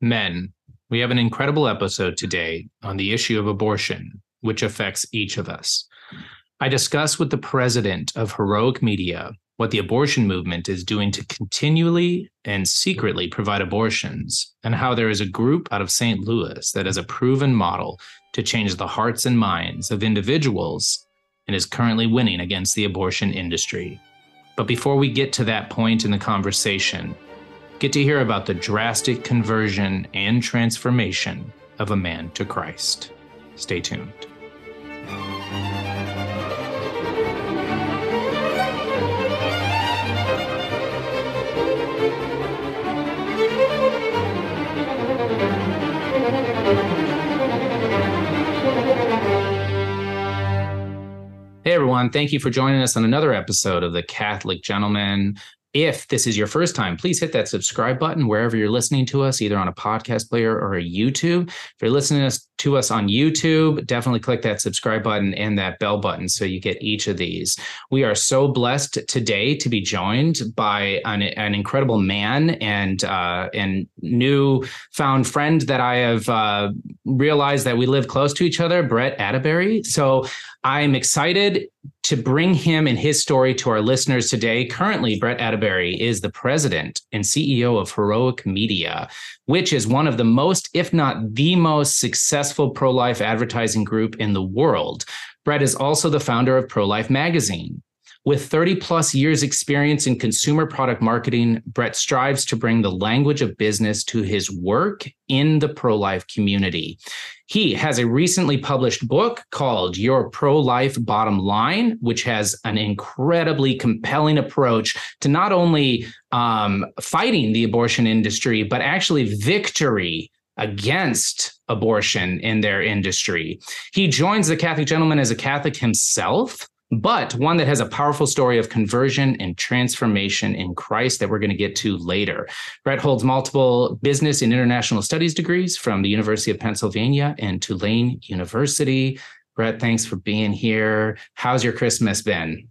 Men, we have an incredible episode today on the issue of abortion, which affects each of us. I discuss with the president of Heroic Media what the abortion movement is doing to continually and secretly provide abortions, and how there is a group out of St. Louis that has a proven model to change the hearts and minds of individuals and is currently winning against the abortion industry. But before we get to that point in the conversation, get to hear about the drastic conversion and transformation of a man to Christ. Stay tuned. Hey everyone, thank you for joining us on another episode of the Catholic Gentleman. If this is your first time, please hit that subscribe button wherever you're listening to us, either on a podcast player or a YouTube. If you're listening to us on YouTube, definitely click that subscribe button and that bell button so you get each of these. We are so blessed today to be joined by an, an incredible man and uh, and new found friend that I have uh, realized that we live close to each other, Brett Attebery. So I'm excited to bring him and his story to our listeners today. Currently, Brett Attebery is the president and CEO of Heroic Media, which is one of the most, if not the most successful pro life advertising group in the world. Brett is also the founder of Pro Life Magazine. With 30 plus years experience in consumer product marketing, Brett strives to bring the language of business to his work in the pro-life community. He has a recently published book called Your Pro Life Bottom Line, which has an incredibly compelling approach to not only um, fighting the abortion industry, but actually victory against abortion in their industry. He joins the Catholic Gentleman as a Catholic himself but one that has a powerful story of conversion and transformation in Christ that we're going to get to later. Brett holds multiple business and international studies degrees from the University of Pennsylvania and Tulane University. Brett, thanks for being here. How's your Christmas been?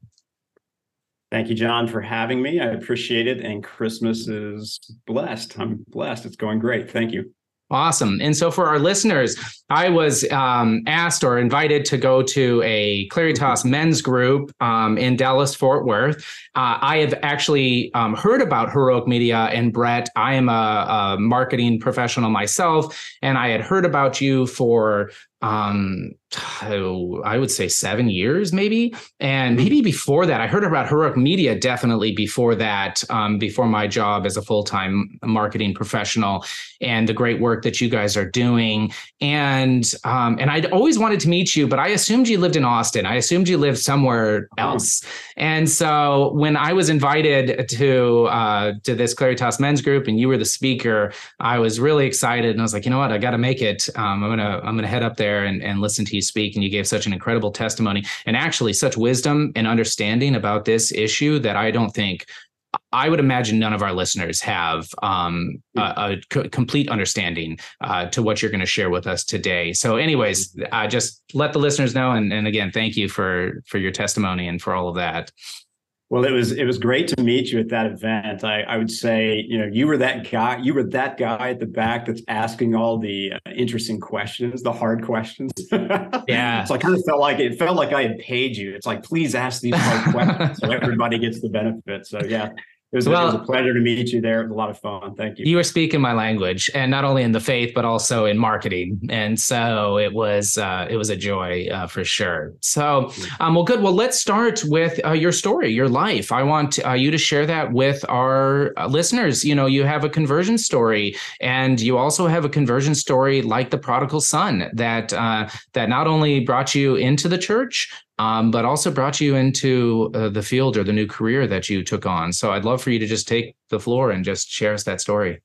Thank you, John, for having me. I appreciate it. And Christmas is blessed. I'm blessed. It's going great. Thank you. Awesome. And so for our listeners, I was um, asked or invited to go to a Claritas men's group um, in Dallas, Fort Worth. Uh, I have actually um, heard about Heroic Media and Brett. I am a, a marketing professional myself, and I had heard about you for um I would say seven years, maybe. And mm-hmm. maybe before that, I heard about Heroic Media definitely before that, um, before my job as a full time marketing professional and the great work that you guys are doing. And um, and I'd always wanted to meet you, but I assumed you lived in Austin. I assumed you lived somewhere else. And so when I was invited to uh, to this Claritas Men's Group and you were the speaker, I was really excited and I was like, you know what, I got to make it. Um, I'm gonna I'm gonna head up there and, and listen to you speak. And you gave such an incredible testimony and actually such wisdom and understanding about this issue that I don't think I would imagine none of our listeners have um, a, a complete understanding uh, to what you're going to share with us today. So, anyways, uh, just let the listeners know, and, and again, thank you for for your testimony and for all of that. Well, it was it was great to meet you at that event. I, I would say, you know, you were that guy. You were that guy at the back that's asking all the uh, interesting questions, the hard questions. yeah. so I kind of felt like it felt like I had paid you. It's like, please ask these hard questions so everybody gets the benefit. So yeah, it was, well, it was, a pleasure to meet you there. It was a lot of fun. Thank you. You were speaking my language, and not only in the faith, but also in marketing. And so it was uh, it was a joy uh, for sure. So, um, well, good. Well, let's start with uh, your story, your life. I want uh, you to share that with our uh, listeners. You know, you have a conversion story, and you also have a conversion story like the prodigal son that uh, that not only brought you into the church, um, but also brought you into uh, the field or the new career that you took on. So I'd love for you to just take the floor and just share us that story.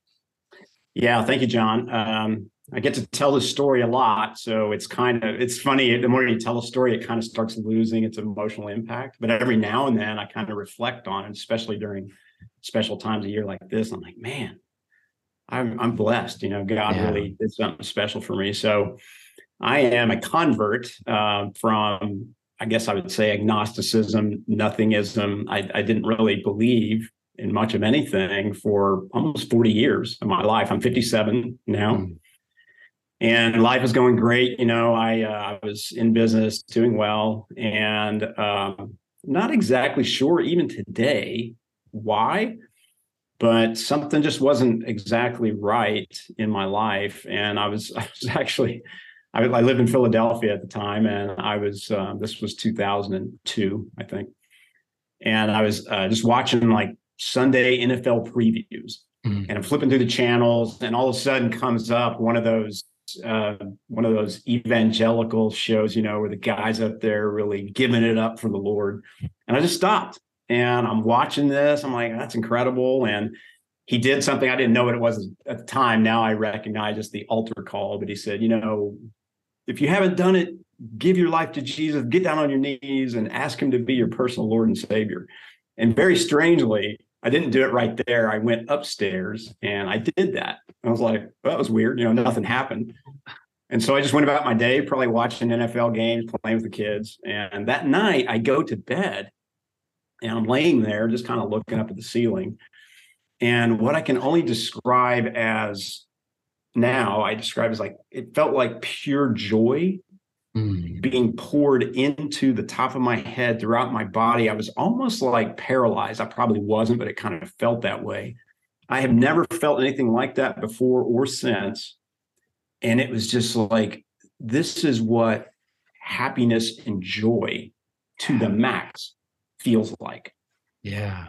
Yeah, thank you, John. Um, I get to tell this story a lot, so it's kind of it's funny. The more you tell a story, it kind of starts losing its emotional impact. But every now and then, I kind of reflect on it, especially during special times a year like this. I'm like, man, I'm I'm blessed. You know, God yeah. really did something special for me. So I am a convert uh, from I guess I would say agnosticism, nothingism. I, I didn't really believe in much of anything for almost 40 years of my life. I'm 57 now. Mm. And life is going great. You know, I uh, I was in business, doing well, and um, not exactly sure even today why, but something just wasn't exactly right in my life. And I was I was actually I, I lived in Philadelphia at the time, and I was uh, this was 2002, I think, and I was uh, just watching like Sunday NFL previews, mm-hmm. and I'm flipping through the channels, and all of a sudden comes up one of those uh, one of those evangelical shows, you know, where the guys up there really giving it up for the Lord, and I just stopped and I'm watching this. I'm like, that's incredible, and he did something I didn't know what it was at the time. Now I recognize it's the altar call, but he said, you know, if you haven't done it, give your life to Jesus, get down on your knees and ask him to be your personal Lord and Savior. And very strangely, I didn't do it right there. I went upstairs and I did that. I was like, well, that was weird. You know, nothing happened. And so I just went about my day, probably watching NFL games, playing with the kids. And that night I go to bed and I'm laying there just kind of looking up at the ceiling. And what I can only describe as now I describe as like it felt like pure joy mm. being poured into the top of my head throughout my body. I was almost like paralyzed. I probably wasn't, but it kind of felt that way. I have never felt anything like that before or since. And it was just like, this is what happiness and joy to the max feels like. Yeah.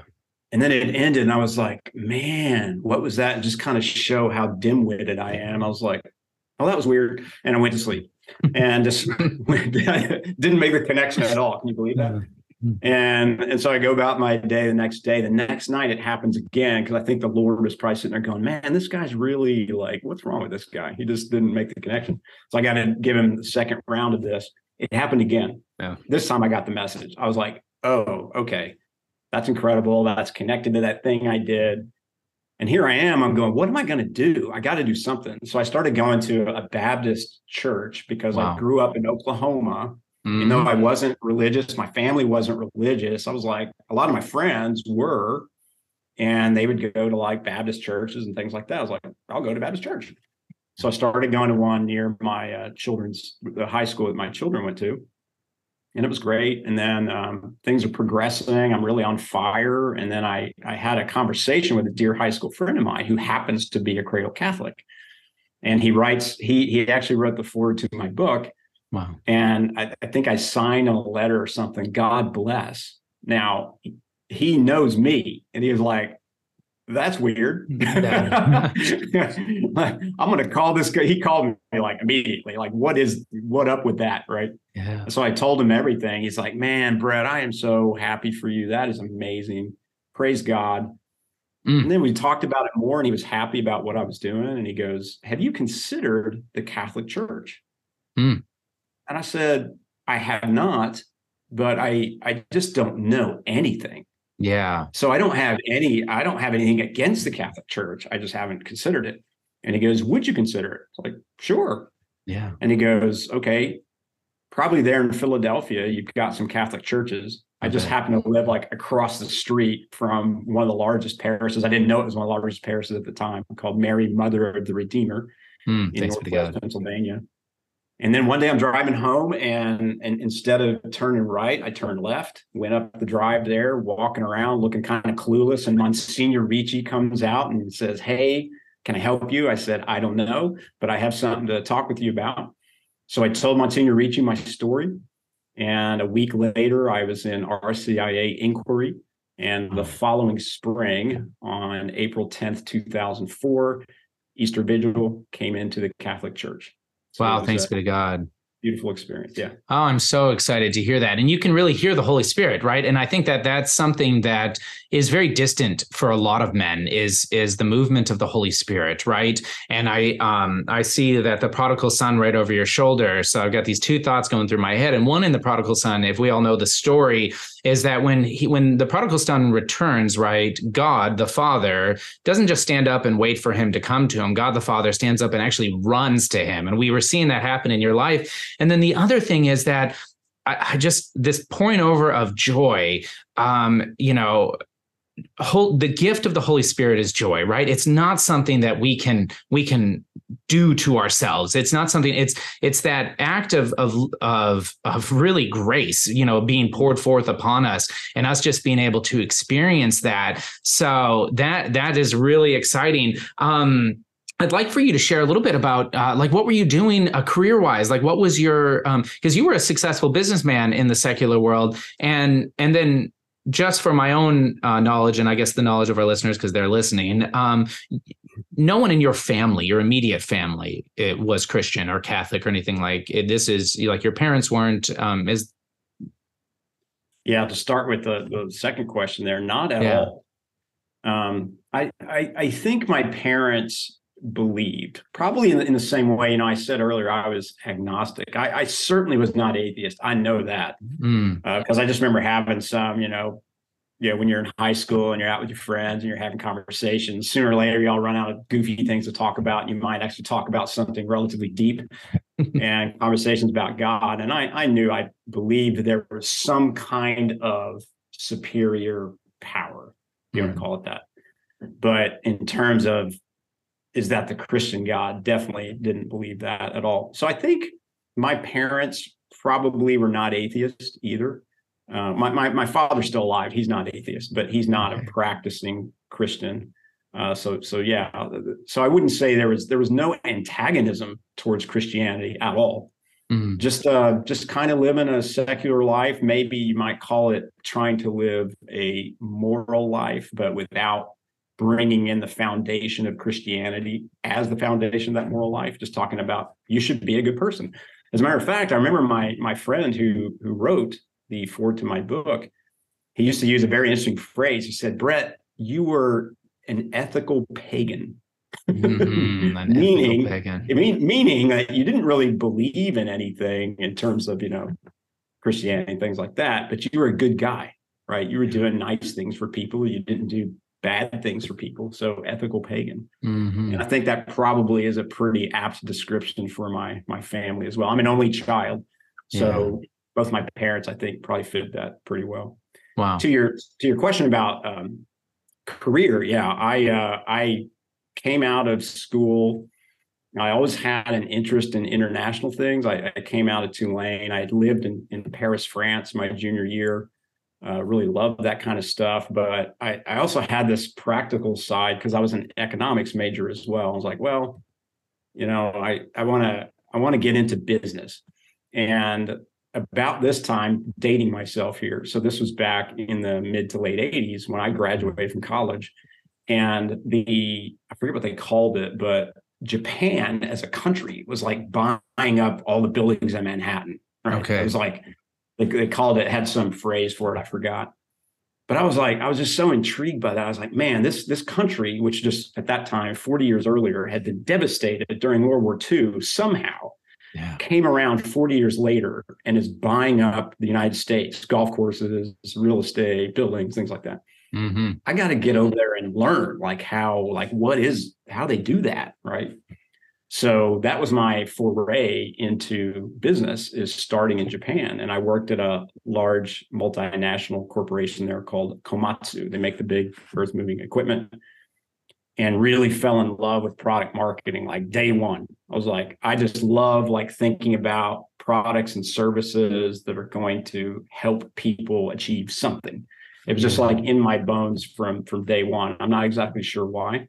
And then it ended, and I was like, man, what was that? And just kind of show how dim witted I am. I was like, oh, that was weird. And I went to sleep and just didn't make the connection at all. Can you believe that? Mm-hmm. And and so I go about my day the next day. The next night it happens again because I think the Lord was probably sitting there going, "Man, this guy's really like, what's wrong with this guy? He just didn't make the connection." So I got to give him the second round of this. It happened again. Yeah. This time I got the message. I was like, "Oh, okay that's incredible. That's connected to that thing I did. And here I am. I'm going, what am I going to do? I got to do something. So I started going to a Baptist church because wow. I grew up in Oklahoma. Mm-hmm. You know, I wasn't religious. My family wasn't religious. I was like, a lot of my friends were, and they would go to like Baptist churches and things like that. I was like, I'll go to Baptist church. So I started going to one near my uh, children's, the high school that my children went to and it was great. And then um, things are progressing. I'm really on fire. And then I I had a conversation with a dear high school friend of mine who happens to be a cradle Catholic, and he writes he he actually wrote the forward to my book. Wow. And I, I think I signed a letter or something. God bless. Now he knows me, and he was like, that's weird. I'm going to call this guy. He called me like immediately, like, what is, what up with that? Right. Yeah. So I told him everything. He's like, man, Brett, I am so happy for you. That is amazing. Praise God. Mm. And then we talked about it more and he was happy about what I was doing. And he goes, have you considered the Catholic Church? Mm. And I said, I have not, but I, I just don't know anything. Yeah. So I don't have any, I don't have anything against the Catholic Church. I just haven't considered it. And he goes, Would you consider it? It's like, sure. Yeah. And he goes, Okay, probably there in Philadelphia, you've got some Catholic churches. I just happen to live like across the street from one of the largest parishes. I didn't know it was one of the largest parishes at the time called Mary Mother of the Redeemer mm, in North Wales, Pennsylvania. And then one day I'm driving home and, and instead of turning right, I turned left, went up the drive there, walking around, looking kind of clueless. And Monsignor Ricci comes out and says, Hey, can I help you? I said, I don't know, but I have something to talk with you about. So I told Monsignor Ricci my story. And a week later, I was in RCIA inquiry. And the following spring, on April 10th, 2004, Easter Vigil came into the Catholic Church. So wow, thanks be to God beautiful experience. Yeah. Oh, I'm so excited to hear that. And you can really hear the Holy Spirit, right? And I think that that's something that is very distant for a lot of men is is the movement of the Holy Spirit, right? And I um I see that the prodigal son right over your shoulder. So I've got these two thoughts going through my head. And one in the prodigal son, if we all know the story, is that when he when the prodigal son returns, right, God the Father doesn't just stand up and wait for him to come to him. God the Father stands up and actually runs to him. And we were seeing that happen in your life and then the other thing is that I, I just this point over of joy, um, you know, whole the gift of the holy spirit is joy right? It's not something that we can we can do to ourselves. It's not something it's it's that act of of of of really grace you know being poured forth upon us and us just being able to experience that. So that that is really exciting. Um I'd like for you to share a little bit about uh, like what were you doing uh, career wise? Like what was your because um, you were a successful businessman in the secular world, and and then just for my own uh, knowledge and I guess the knowledge of our listeners because they're listening, um, no one in your family, your immediate family, it was Christian or Catholic or anything like it. This is like your parents weren't. Um, is yeah. To start with the, the second question, there, not at yeah. all. Um, I, I I think my parents believed probably in the, in the same way you know i said earlier i was agnostic i, I certainly was not atheist i know that because mm. uh, i just remember having some you know you know when you're in high school and you're out with your friends and you're having conversations sooner or later y'all run out of goofy things to talk about and you might actually talk about something relatively deep and conversations about god and i i knew i believed there was some kind of superior power you mm. want to call it that but in terms of is that the Christian God definitely didn't believe that at all. So I think my parents probably were not atheists either. Uh, my, my, my father's still alive. He's not atheist, but he's not a practicing Christian. Uh, so so yeah. So I wouldn't say there was there was no antagonism towards Christianity at all. Mm-hmm. Just uh, just kind of living a secular life. Maybe you might call it trying to live a moral life, but without bringing in the foundation of Christianity as the foundation of that moral life, just talking about you should be a good person. As a matter of fact, I remember my my friend who who wrote the forward to my book, he used to use a very interesting phrase. He said, Brett, you were an ethical pagan. Mm-hmm, meaning, pagan. Mean, meaning that you didn't really believe in anything in terms of, you know, Christianity and things like that, but you were a good guy, right? You were doing nice things for people. You didn't do bad things for people. So ethical pagan. Mm-hmm. And I think that probably is a pretty apt description for my my family as well. I'm an only child. So yeah. both my parents, I think, probably fit that pretty well. Wow. To your to your question about um, career, yeah, I uh, I came out of school. I always had an interest in international things. I, I came out of Tulane. I had lived in, in Paris, France, my junior year uh, really loved that kind of stuff. But I, I also had this practical side because I was an economics major as well. I was like, well, you know, I I want to I want to get into business, and about this time, dating myself here. So this was back in the mid to late '80s when I graduated from college, and the I forget what they called it, but Japan as a country was like buying up all the buildings in Manhattan. Right? Okay, it was like they, they called it had some phrase for it i forgot but i was like i was just so intrigued by that i was like man this this country which just at that time 40 years earlier had been devastated during world war ii somehow yeah. came around 40 years later and is buying up the united states golf courses real estate buildings things like that mm-hmm. i got to get over there and learn like how like what is how they do that right so that was my foray into business is starting in Japan. And I worked at a large multinational corporation there called Komatsu. They make the big earth moving equipment and really fell in love with product marketing like day one. I was like, I just love like thinking about products and services that are going to help people achieve something. It was just like in my bones from from day one. I'm not exactly sure why.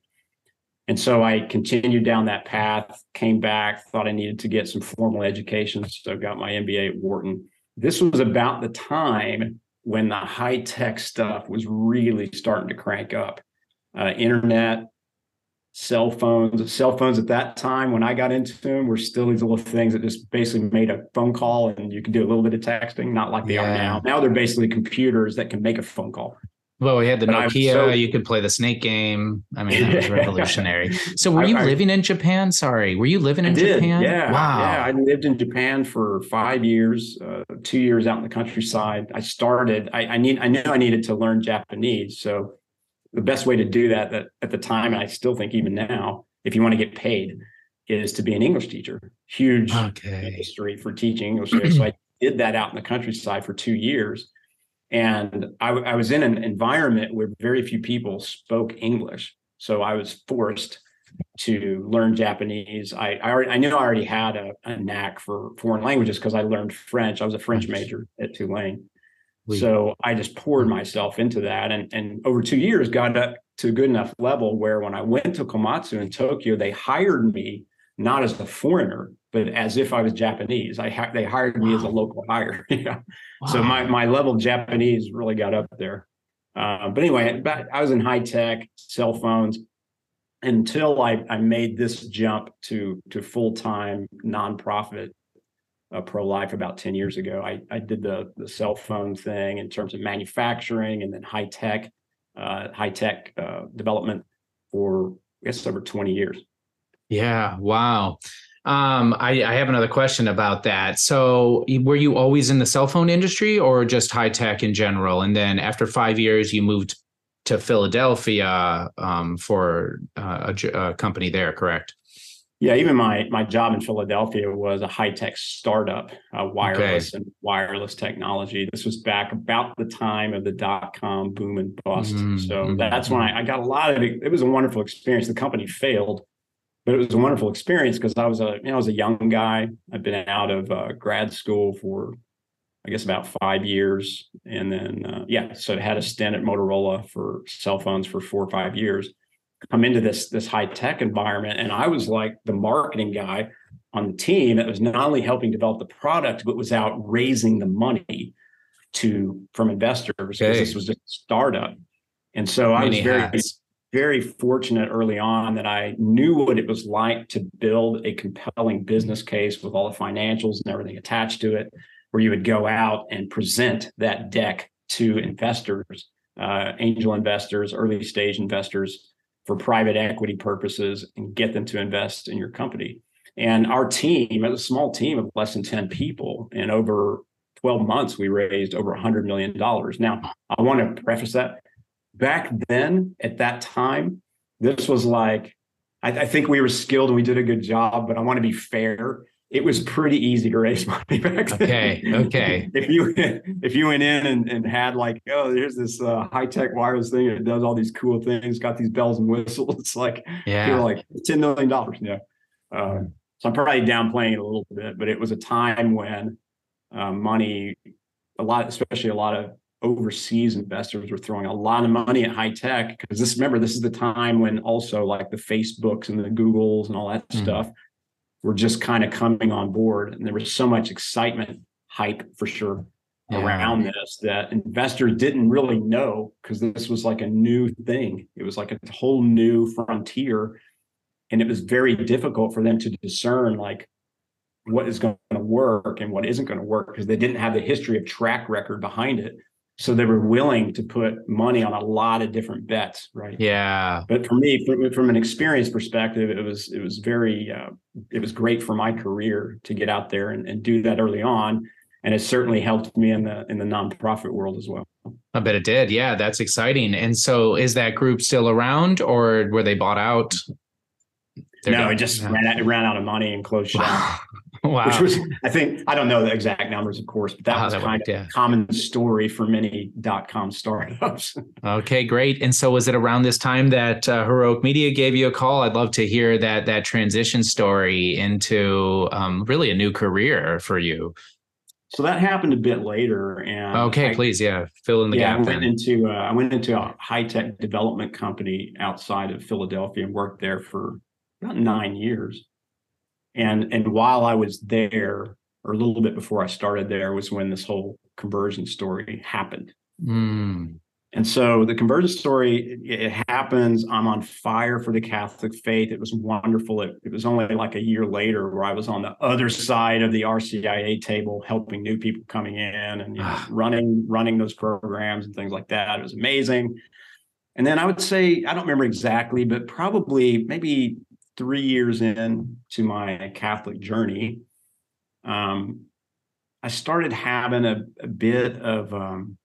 And so I continued down that path, came back, thought I needed to get some formal education. So got my MBA at Wharton. This was about the time when the high tech stuff was really starting to crank up. Uh, internet, cell phones. Cell phones at that time, when I got into them, were still these little things that just basically made a phone call and you could do a little bit of texting, not like they yeah. are now. Now they're basically computers that can make a phone call. Well, we had the Nokia. So, you could play the snake game. I mean, that was revolutionary. So, were you I, living in Japan? Sorry, were you living in did, Japan? Yeah. Wow. Yeah, I lived in Japan for five years. Uh, two years out in the countryside. I started. I, I need. I knew I needed to learn Japanese. So, the best way to do that, that at the time, and I still think even now, if you want to get paid, is to be an English teacher. Huge okay. industry for teaching English. so I did that out in the countryside for two years And I, I was in an environment where very few people spoke English. So I was forced to learn Japanese. I I, already, I knew I already had a, a knack for foreign languages because I learned French. I was a French major at Tulane. So I just poured myself into that and, and over two years got up to a good enough level where when I went to Komatsu in Tokyo, they hired me not as a foreigner, but as if I was Japanese. I ha- they hired me wow. as a local hire. Wow. So my, my level of Japanese really got up there. Uh, but anyway, I was in high tech, cell phones, until I, I made this jump to to full time nonprofit uh, pro life about 10 years ago. I, I did the, the cell phone thing in terms of manufacturing and then high tech, uh, high tech uh, development for, I guess, over 20 years. Yeah. Wow. Um, I, I have another question about that. So, were you always in the cell phone industry or just high tech in general? And then after five years, you moved to Philadelphia um, for uh, a, a company there, correct? Yeah, even my my job in Philadelphia was a high tech startup, uh, wireless okay. and wireless technology. This was back about the time of the dot com boom and bust. Mm-hmm. So that's when I, I, got a lot of it. It was a wonderful experience. The company failed, but it was a wonderful experience because I was a you know I was a young guy. I'd been out of uh, grad school for I guess about five years, and then uh, yeah, so I had a stint at Motorola for cell phones for four or five years come into this this high tech environment and i was like the marketing guy on the team that was not only helping develop the product but was out raising the money to from investors because okay. this was just a startup and so Many i was very hats. Very fortunate early on that i knew what it was like to build a compelling business case with all the financials and everything attached to it where you would go out and present that deck to investors uh, angel investors early stage investors for private equity purposes and get them to invest in your company. And our team, as a small team of less than 10 people, and over 12 months, we raised over $100 million. Now, I want to preface that back then at that time, this was like, I, I think we were skilled and we did a good job, but I want to be fair it was pretty easy to raise money back then. Okay. Okay. if you if you went in and, and had like, oh, there's this uh, high tech wireless thing and it does all these cool things, got these bells and whistles. It's like yeah, you're like ten million dollars. Yeah. Um, so I'm probably downplaying it a little bit, but it was a time when uh, money, a lot, especially a lot of overseas investors were throwing a lot of money at high tech because this remember this is the time when also like the facebooks and the googles and all that mm-hmm. stuff were just kind of coming on board. And there was so much excitement, hype for sure, yeah. around this that investors didn't really know because this was like a new thing. It was like a whole new frontier. And it was very difficult for them to discern like what is going to work and what isn't going to work because they didn't have the history of track record behind it so they were willing to put money on a lot of different bets right? Yeah. But for me from, from an experience perspective it was it was very uh, it was great for my career to get out there and, and do that early on. And it certainly helped me in the in the nonprofit world as well. I bet it did. Yeah that's exciting. And so is that group still around or were they bought out? They're no, done. it just ran, out, it ran out of money and closed down. Wow. Which was, I think, I don't know the exact numbers, of course, but that was that kind worked, of yeah. a common story for many dot com startups. okay, great. And so, was it around this time that uh, Heroic Media gave you a call? I'd love to hear that that transition story into um, really a new career for you. So that happened a bit later, and okay, I, please, yeah, fill in the yeah, gap. I went then. into uh, I went into a high tech development company outside of Philadelphia and worked there for about nine years and and while I was there, or a little bit before I started there, was when this whole conversion story happened. Mm. And so the conversion story, it, it, happens. I'm on fire for the Catholic faith. It was wonderful. It, it was only like a year later where I was on the other side of the RCIA table, helping new people coming in and you know, running running those programs and things like that. It was amazing. And then I would say, I don't remember exactly, but probably maybe three years in to my Catholic journey, um, I started having a, a bit of um,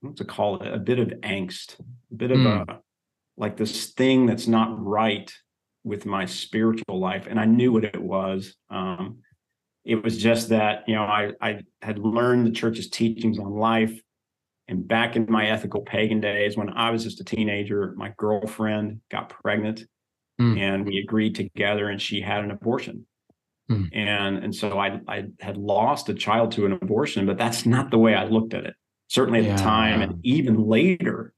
what to call it, a bit of angst, a bit of mm. a like this thing that's not right with my spiritual life, and I knew what it was. Um, it was just that you know I I had learned the church's teachings on life, and back in my ethical pagan days when I was just a teenager, my girlfriend got pregnant, mm. and we agreed together, and she had an abortion. Mm. And and so I I had lost a child to an abortion, but that's not the way I looked at it. Certainly at yeah. the time, and even later,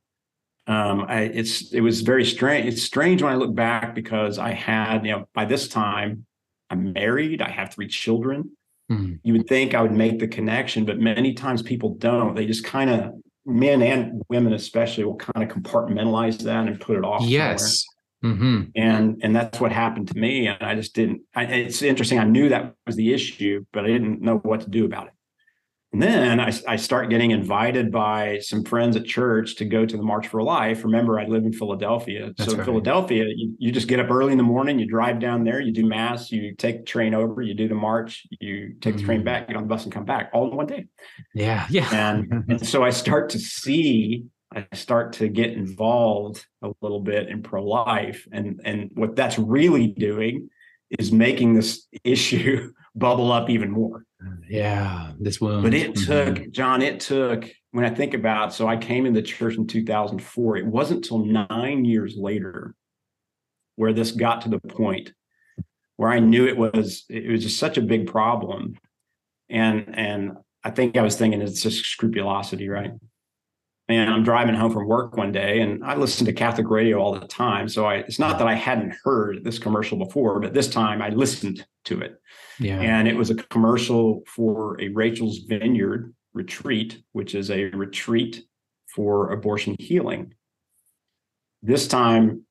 um, I, it's it was very strange. It's strange when I look back because I had you know by this time I'm married, I have three children. Mm-hmm. You would think I would make the connection, but many times people don't. They just kind of men and women especially will kind of compartmentalize that and put it off. Yes. Mm-hmm. And and that's what happened to me. And I just didn't. I, it's interesting. I knew that was the issue, but I didn't know what to do about it. And then I, I start getting invited by some friends at church to go to the March for Life. Remember, I live in Philadelphia. That's so right. Philadelphia, you, you just get up early in the morning, you drive down there, you do mass, you take the train over, you do the march, you take mm-hmm. the train mm-hmm. back, get on the bus and come back all in one day. Yeah. Yeah. And, and so I start to see, I start to get involved a little bit in pro-life. And, and what that's really doing is making this issue bubble up even more. Yeah, this wound. But it mm-hmm. took, John, it took, when I think about, so I came into church in 2004. It wasn't until nine years later where this got to the point where I knew it was, it was just such a big problem. And, and I think I was thinking it's just scrupulosity, right? And I'm driving home from work one day and I listen to Catholic radio all the time. So I, it's not that I hadn't heard this commercial before, but this time I listened to it. Yeah. And it was a commercial for a Rachel's Vineyard retreat, which is a retreat for abortion healing. This time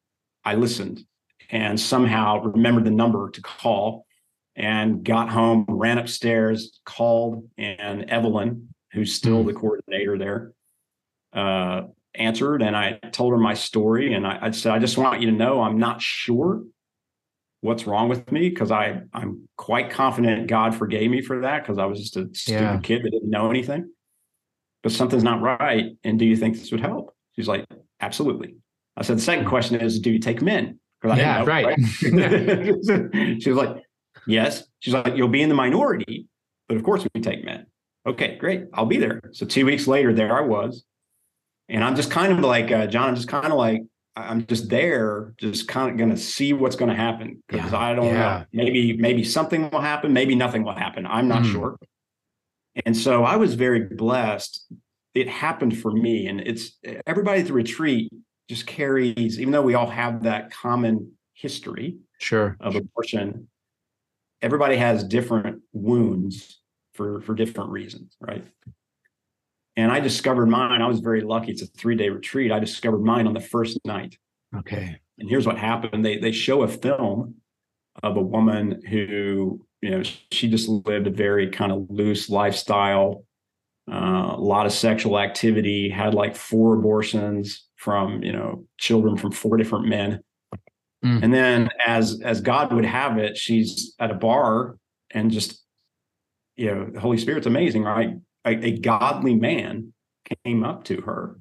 I listened and somehow remembered the number to call and got home, ran upstairs, called, and Evelyn, who's still mm. the coordinator there, uh, answered and I told her my story. And I, I, said, I just want you to know I'm not sure what's wrong with me because I I'm quite confident God forgave me for that because I was just a stupid yeah. kid that didn't know anything. But something's not right. And do you think this would help? She's like, absolutely. I said, the second question is, do you take men? Because I yeah, know, right. right? she was like, yes. She's like, you'll be in the minority, but of course we take men. Okay, great. I'll be there. So two weeks later, there I was and I'm just kind of like uh, John. I'm just kind of like I'm just there, just kind of going to see what's going to happen because yeah, I don't yeah. know. Maybe maybe something will happen. Maybe nothing will happen. I'm not mm. sure. And so I was very blessed. It happened for me, and it's everybody at the retreat just carries, even though we all have that common history, sure, of abortion. Everybody has different wounds for for different reasons, right? And I discovered mine. I was very lucky. It's a three day retreat. I discovered mine on the first night. Okay. And here's what happened. They they show a film of a woman who, you know, she just lived a very kind of loose lifestyle, uh, a lot of sexual activity, had like four abortions from, you know, children from four different men. Mm. And then as as God would have it, she's at a bar and just, you know, the Holy Spirit's amazing, right? A, a godly man came up to her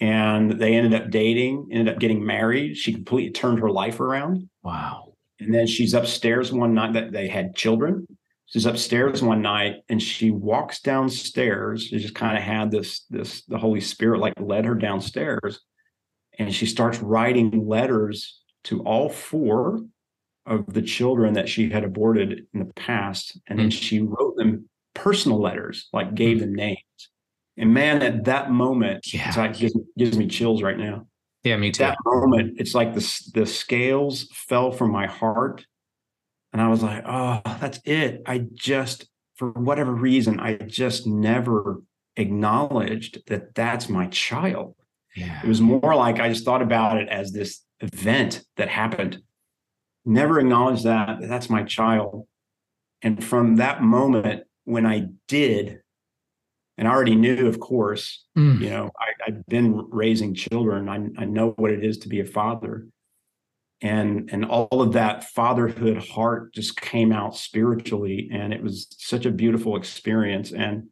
and they ended up dating, ended up getting married. She completely turned her life around. Wow. And then she's upstairs one night that they had children. She's upstairs one night and she walks downstairs. She just kind of had this, this, the Holy Spirit like led her downstairs. And she starts writing letters to all four of the children that she had aborted in the past. And then mm. she wrote them personal letters, like gave mm. them names. And man, at that moment, yeah. it's like gives, gives me chills right now. Yeah, me too. That moment, it's like the the scales fell from my heart, and I was like, "Oh, that's it." I just, for whatever reason, I just never acknowledged that that's my child. Yeah. It was more like I just thought about it as this event that happened. Never acknowledged that that's my child. And from that moment, when I did, and I already knew, of course, mm. you know, I, have been raising children. I, I know what it is to be a father. And and all of that fatherhood heart just came out spiritually. And it was such a beautiful experience. And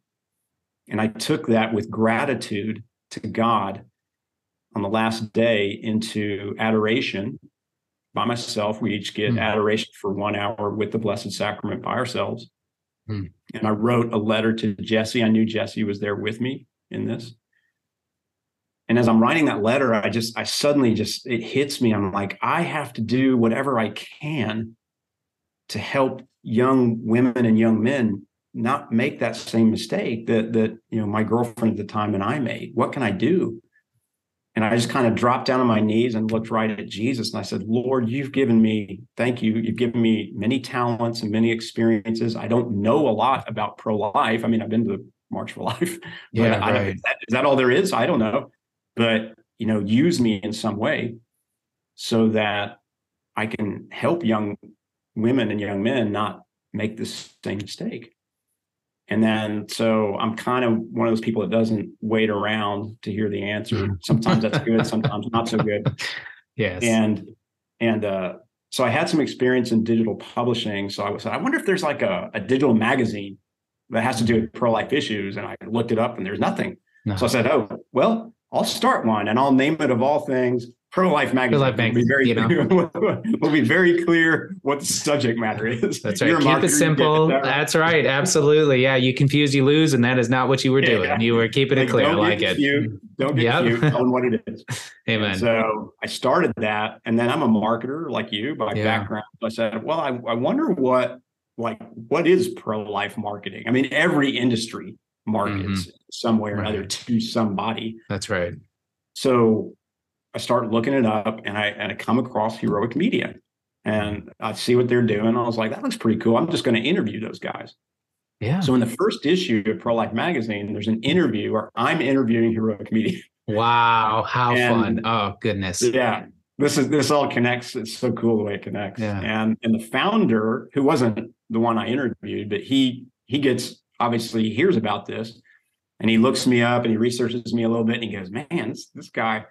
and I took that with gratitude to God on the last day into adoration by myself. We each get Hmm. adoration for one hour with the Blessed Sacrament by ourselves. Hmm. And I wrote a letter to Jesse. I knew Jesse was there with me in this. And as I'm writing that letter, I just, I suddenly just, it hits me. I'm like, I have to do whatever I can to help young women and young men not make that same mistake that that you know my girlfriend at the time and I made. What can I do? And I just kind of dropped down on my knees and looked right at Jesus and I said, Lord, you've given me, thank you. You've given me many talents and many experiences. I don't know a lot about pro-life. I mean, I've been to the March for Life. but Yeah, I don't- right. is, that, is that all there is? I don't know. But you know, use me in some way so that I can help young women and young men not make the same mistake. And then, so I'm kind of one of those people that doesn't wait around to hear the answer. Mhm. Sometimes that's good, sometimes not so good. Yes. And and uh, so I had some experience in digital publishing. So I said, I wonder if there's like a, a digital magazine that has to do with pro life issues. And I looked it up, and there's nothing. No. So I said, Oh, well, I'll start one, and I'll name it of all things pro life magazine. Pro-Life We'll be very, Magazine, we'll be very clear what the subject matter is. That's right. Keep marketer, it simple. that right. That's right. Absolutely. Yeah. You confuse, you lose, and that is not what you were Yeah. doing. You were keeping it clear. I don't get like it. confused. Don't get Yep. cute. Tell them what it is. Amen. So I started that, and then I'm a marketer like you by Yeah. background. So I said, well, I, I wonder what like what is pro life marketing? I mean, every industry markets some way or another Mm-hmm. To somebody. That's right. So I start looking it up, and I and I come across Heroic Media, and I see what they're doing. I was like, that looks pretty cool. I'm just going to interview those guys. Yeah. So in the first issue of Pro Life Magazine, there's an interview where I'm interviewing Heroic Media. Wow. How And- fun. Oh, goodness. Yeah. This is this all connects. It's so cool the way it connects. Yeah. And and the founder, who wasn't the one I interviewed, but he he gets obviously he hears about this and he looks me up and he researches me a little bit and he goes, Man, this, this guy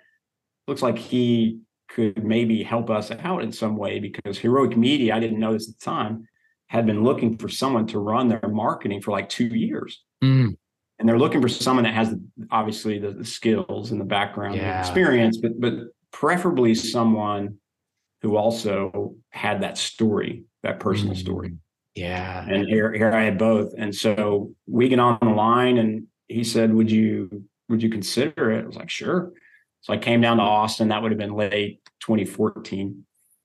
looks like he could maybe help us out in some way because Heroic Media, I didn't know this at the time, had been looking for someone to run their marketing for like two years Mm, and they're looking for someone that has obviously the, the skills and the background and experience, but but preferably someone who also had that story, that personal Mm. story. yeah. And here here I had both. And so we get on the line and he said, Would you would you consider it? I was like, sure. So I came down to Austin. That would have been late 2014.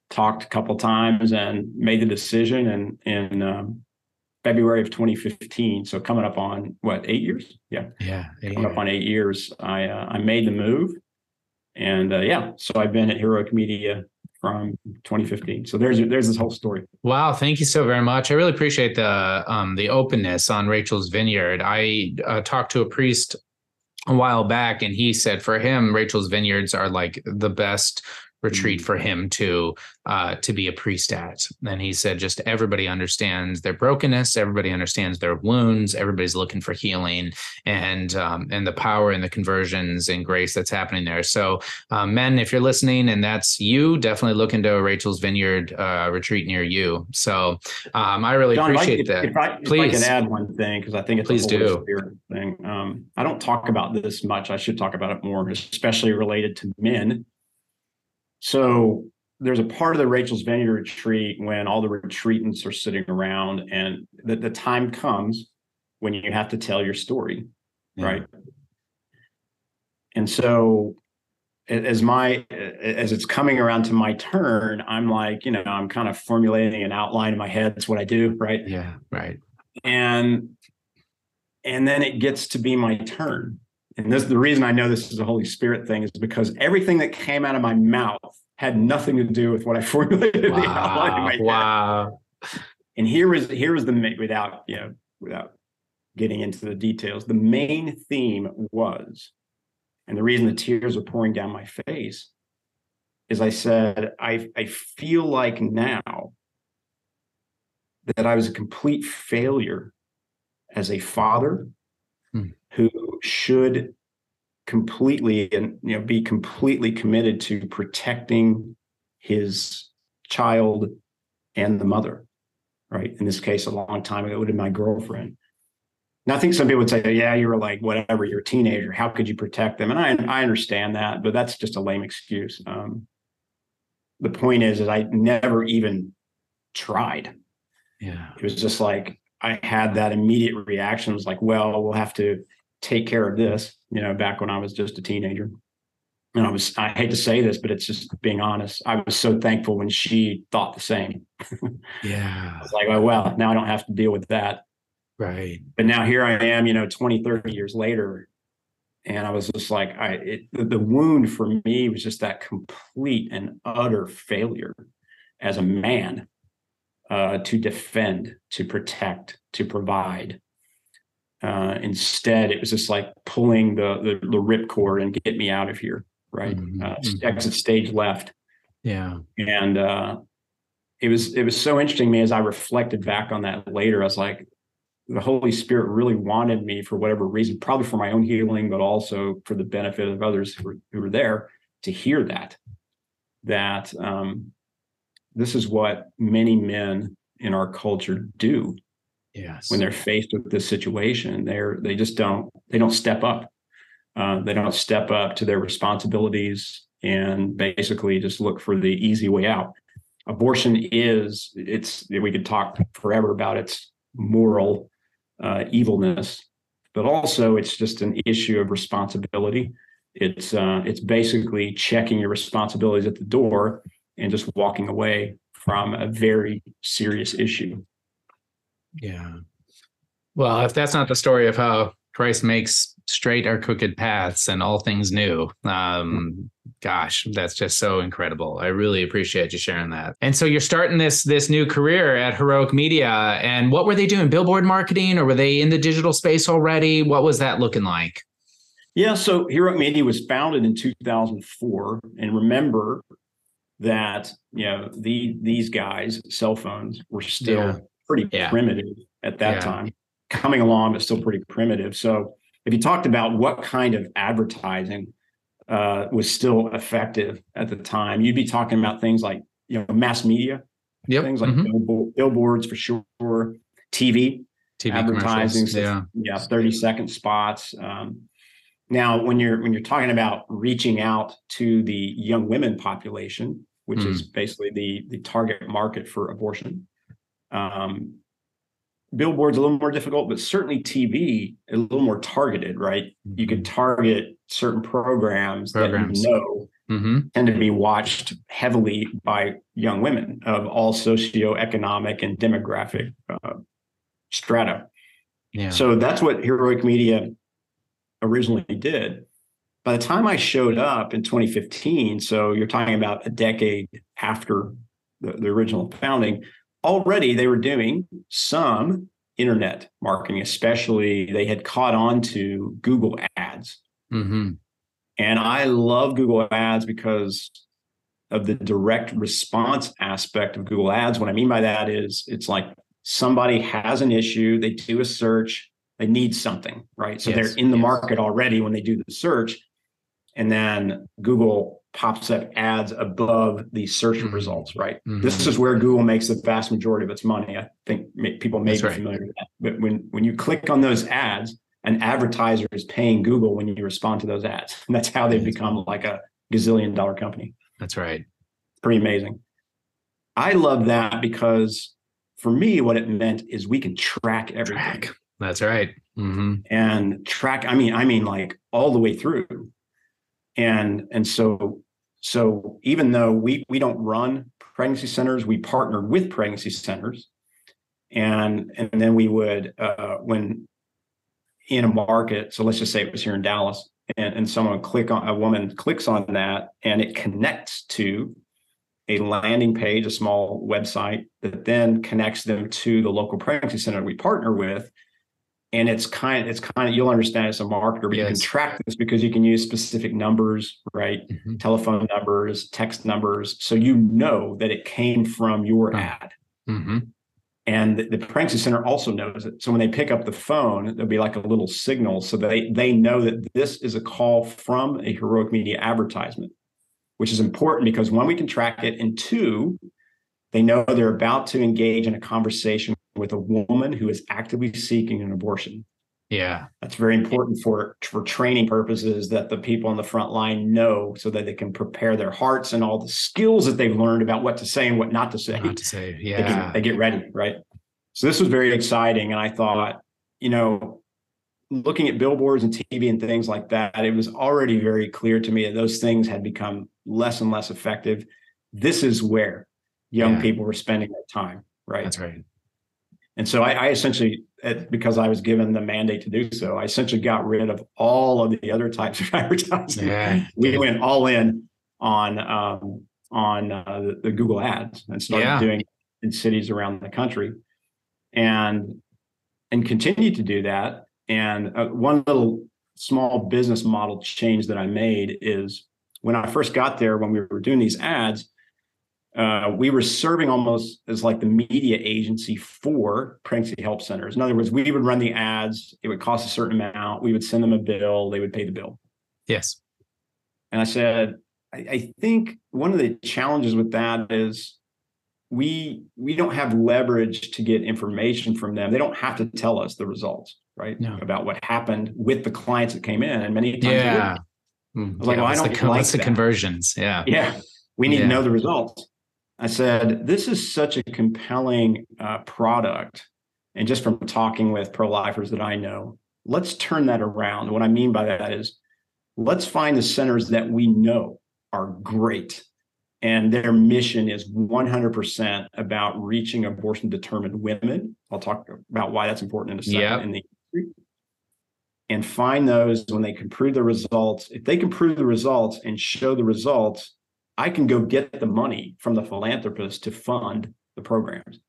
Talked a couple times and made the decision and in um, February of 2015. So coming up on what eight years? Yeah, Yeah. coming up on eight years. I uh, I made the move, and uh, yeah, so I've been at Heroic Media from 2015. So there's there's this whole story. Wow, thank you so very much. I really appreciate the um, the openness on Rachel's Vineyard. I uh, talked to a priest a while back, and he said for him, Rachel's Vineyards are like the best retreat for him to uh, to be a priest at. And he said, just everybody understands their brokenness, everybody understands their wounds, everybody's looking for healing, and um, and the power and the conversions and grace that's happening there. So, uh, men, if you're listening and that's you, definitely look into a Rachel's Vineyard uh, retreat near you. So, um, I really John, I appreciate could- that. If I, if I Please. can add one thing, because I think it's Please a do. Thing. Um, I don't talk about this much. I should talk about it more, especially related to men. So there's a part of the Rachel's Vineyard retreat when all the retreatants are sitting around, and the, the time comes when you have to tell your story, Yeah. right? And so as my as it's coming around to my turn, I'm like, you know, I'm kind of formulating an outline in my head. That's what I do, right? Yeah, right. and and then it gets to be my turn and this the reason i know this is a holy spirit thing is because everything that came out of my mouth had nothing to do with what i formulated in the outline in Wow. my head. Wow. and here is here is the without you know without getting into the details the main theme was and the reason the tears are pouring down my face is i said i i feel like now that i was a complete failure as a father Hmm. Who should completely and you know be completely committed to protecting his child and the mother right in this case a long time ago it would have been my girlfriend and i think some people would say yeah you're like whatever you're a teenager how could you protect them and i i understand that but that's just a lame excuse um the point is, is I never even tried. Yeah. It was just like I had that immediate reaction. It was like, well, we'll have to take care of this, you know, back when I was just a teenager. And I was, I hate to say this, but it's just being honest. I was so thankful when she thought the same. yeah. I was like, oh, well, now I don't have to deal with that. Right. But now here I am, you know, 20, 30 years later. And I was just like, I, it, the, wound for me was just that complete and utter failure as a man uh, to defend, to protect, to provide. Uh, instead, it was just like pulling the, the, the ripcord and get me out of here. Right, Mhm, uh, mhm. exit stage left, Yeah. and uh, it was it was so interesting to me as I reflected back on that later. I was like, the Holy Spirit really wanted me for whatever reason, probably for my own healing, but also for the benefit of others who were, who were there to hear that. That um, this is what many men in our culture do Yes. when they're faced with this situation. They're they just don't they don't step up. Uh, they don't step up to their responsibilities and basically just look for the easy way out. Abortion is it's we could talk forever about its moral uh, evilness, but also it's just an issue of responsibility. It's uh, it's basically checking your responsibilities at the door and just walking away from a very serious issue. Yeah. Well, if that's not the story of how Christ makes straight our crooked paths and all things new, um, gosh, that's just so incredible. I really appreciate you sharing that. And so you're starting this this new career at Heroic Media. And what were they doing? Billboard marketing, or were they in the digital space already? What was that looking like? Yeah, so Heroic Media was founded in 2004, and remember that you know the these guys' cell phones were still Yeah. Pretty Yeah. primitive at that Yeah. time, coming along, but still pretty primitive. So if you talked about what kind of advertising uh, was still effective at the time, you'd be talking about things like you know mass media, Yep. things like Mhm. billboards for sure, TV, TV advertising, so- Yeah. yeah, 30 second spots. Um, now, when you're when you're talking about reaching out to the young women population, which Hmm. is basically the the target market for abortion, um, billboards a little more difficult, but certainly TV a little more targeted, right? You could target certain programs, Mm-hmm. Programs. that you know hmm tend to be watched heavily by young women of all socioeconomic and demographic uh, strata. Yeah. So that's what Heroic Media originally did. By the time I showed up in 2015, so you're talking about a decade after the, the original founding, already they were doing some internet marketing, especially they had caught on to Google ads. hmm And I love Google ads because of the direct response aspect of Google ads. What I mean by that is it's like somebody has an issue, they do a search, they need something, right? So Yes, they're in the yes. market already when they do the search. And then Google pops up ads above the search Mhm. results, right? Mhm. This is where Google makes the vast majority of its money. I think people may That's be right. familiar with that. But when when you click on those ads, an advertiser is paying Google when you respond to those ads. And that's how they've become like a gazillion dollar company. That's right. Pretty amazing. I love that because for me, what it meant is we can track everything Track. That's right. hmm and track. I mean, I mean, like all the way through. And and so so even though we we don't run pregnancy centers, we partner with pregnancy centers, and and then we would uh, when in a market. So let's just say it was here in Dallas, and, and someone click on a woman clicks on that, and it connects to a landing page, a small website that then connects them to the local pregnancy center we partner with. And it's kind, it's kind of you'll understand as a marketer, but you can track this because you can use specific numbers, right? Mhm. Telephone numbers, text numbers, so you know that it came from your Hmm. ad. hmm And the, the pregnancy center also knows it. So when they pick up the phone, there'll be like a little signal so they they know that this is a call from a heroic media advertisement, which is important because one, we can track it, and two, they know they're about to engage in a conversation with a woman who is actively seeking an abortion. Yeah. That's very important for for training purposes that the people on the front line know so that they can prepare their hearts and all the skills that they've learned about what to say and what not to say. Not to say. Yeah. They get, they get ready, right? So this was very exciting. And I thought, you know, looking at billboards and TV and things like that, it was already very clear to me that those things had become less and less effective. This is where young Yeah. people were spending their time, right? That's right. And so I, I essentially, uh, because I was given the mandate to do so, I essentially got rid of all of the other types of advertising. Yeah. We went all in on um, on uh, the, the Google Ads and started Yeah. doing it in cities around the country, and and continued to do that. And uh, one little small business model change that I made is when I first got there, when we were doing these ads, uh, we were serving almost as like the media agency for pregnancy help centers. In other words, we would run the ads, it would cost a certain amount, we would send them a bill, they would pay the bill. Yes. And I said, I, I think one of the challenges with that is we we don't have leverage to get information from them. They don't have to tell us the results, right? No. About what happened with the clients that came in. And many times Yeah. Mm, was like, yeah, well, I don't the, like the conversions? Yeah. Yeah, we need Yeah. to know the results. I said, this is such a compelling uh, product. And just from talking with pro lifers that I know, let's turn that around. What I mean by that is, let's find the centers that we know are great and their mission is 100% about reaching abortion determined women. I'll talk about why that's important in a second Yep. in the industry. And find those when they can prove the results. If they can prove the results and show the results, I can go get the money from the philanthropist to fund the programs.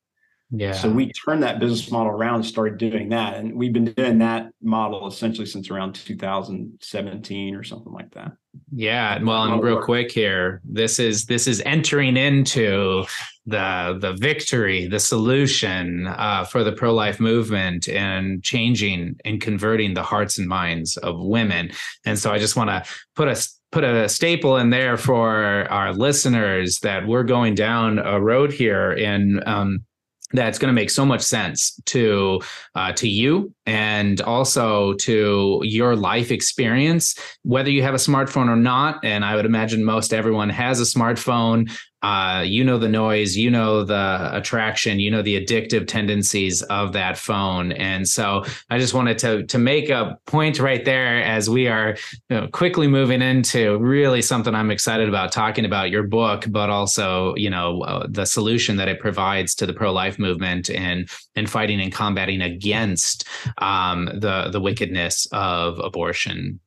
Yeah. So we turned that business model around and started doing that. And we've been doing that model essentially since around 2017 or something like that. Yeah, well, and real quick here, this is this is entering into the the victory, the solution uh, for the pro life movement, and changing and converting the hearts and minds of women. And so, I just want to put a put a staple in there for our listeners that we're going down a road here, and um, that's going to make so much sense to uh, to you and also to your life experience. Whether you have a smartphone or not, and I would imagine most everyone has a smartphone, uh, you know the noise, you know the attraction, you know the addictive tendencies of that phone. And so I just wanted to to make a point right there as we are you know, quickly moving into really something I'm excited about talking about your book, but also you know uh, the solution that it provides to the pro life movement and and fighting and combating against um, the the wickedness of abortion.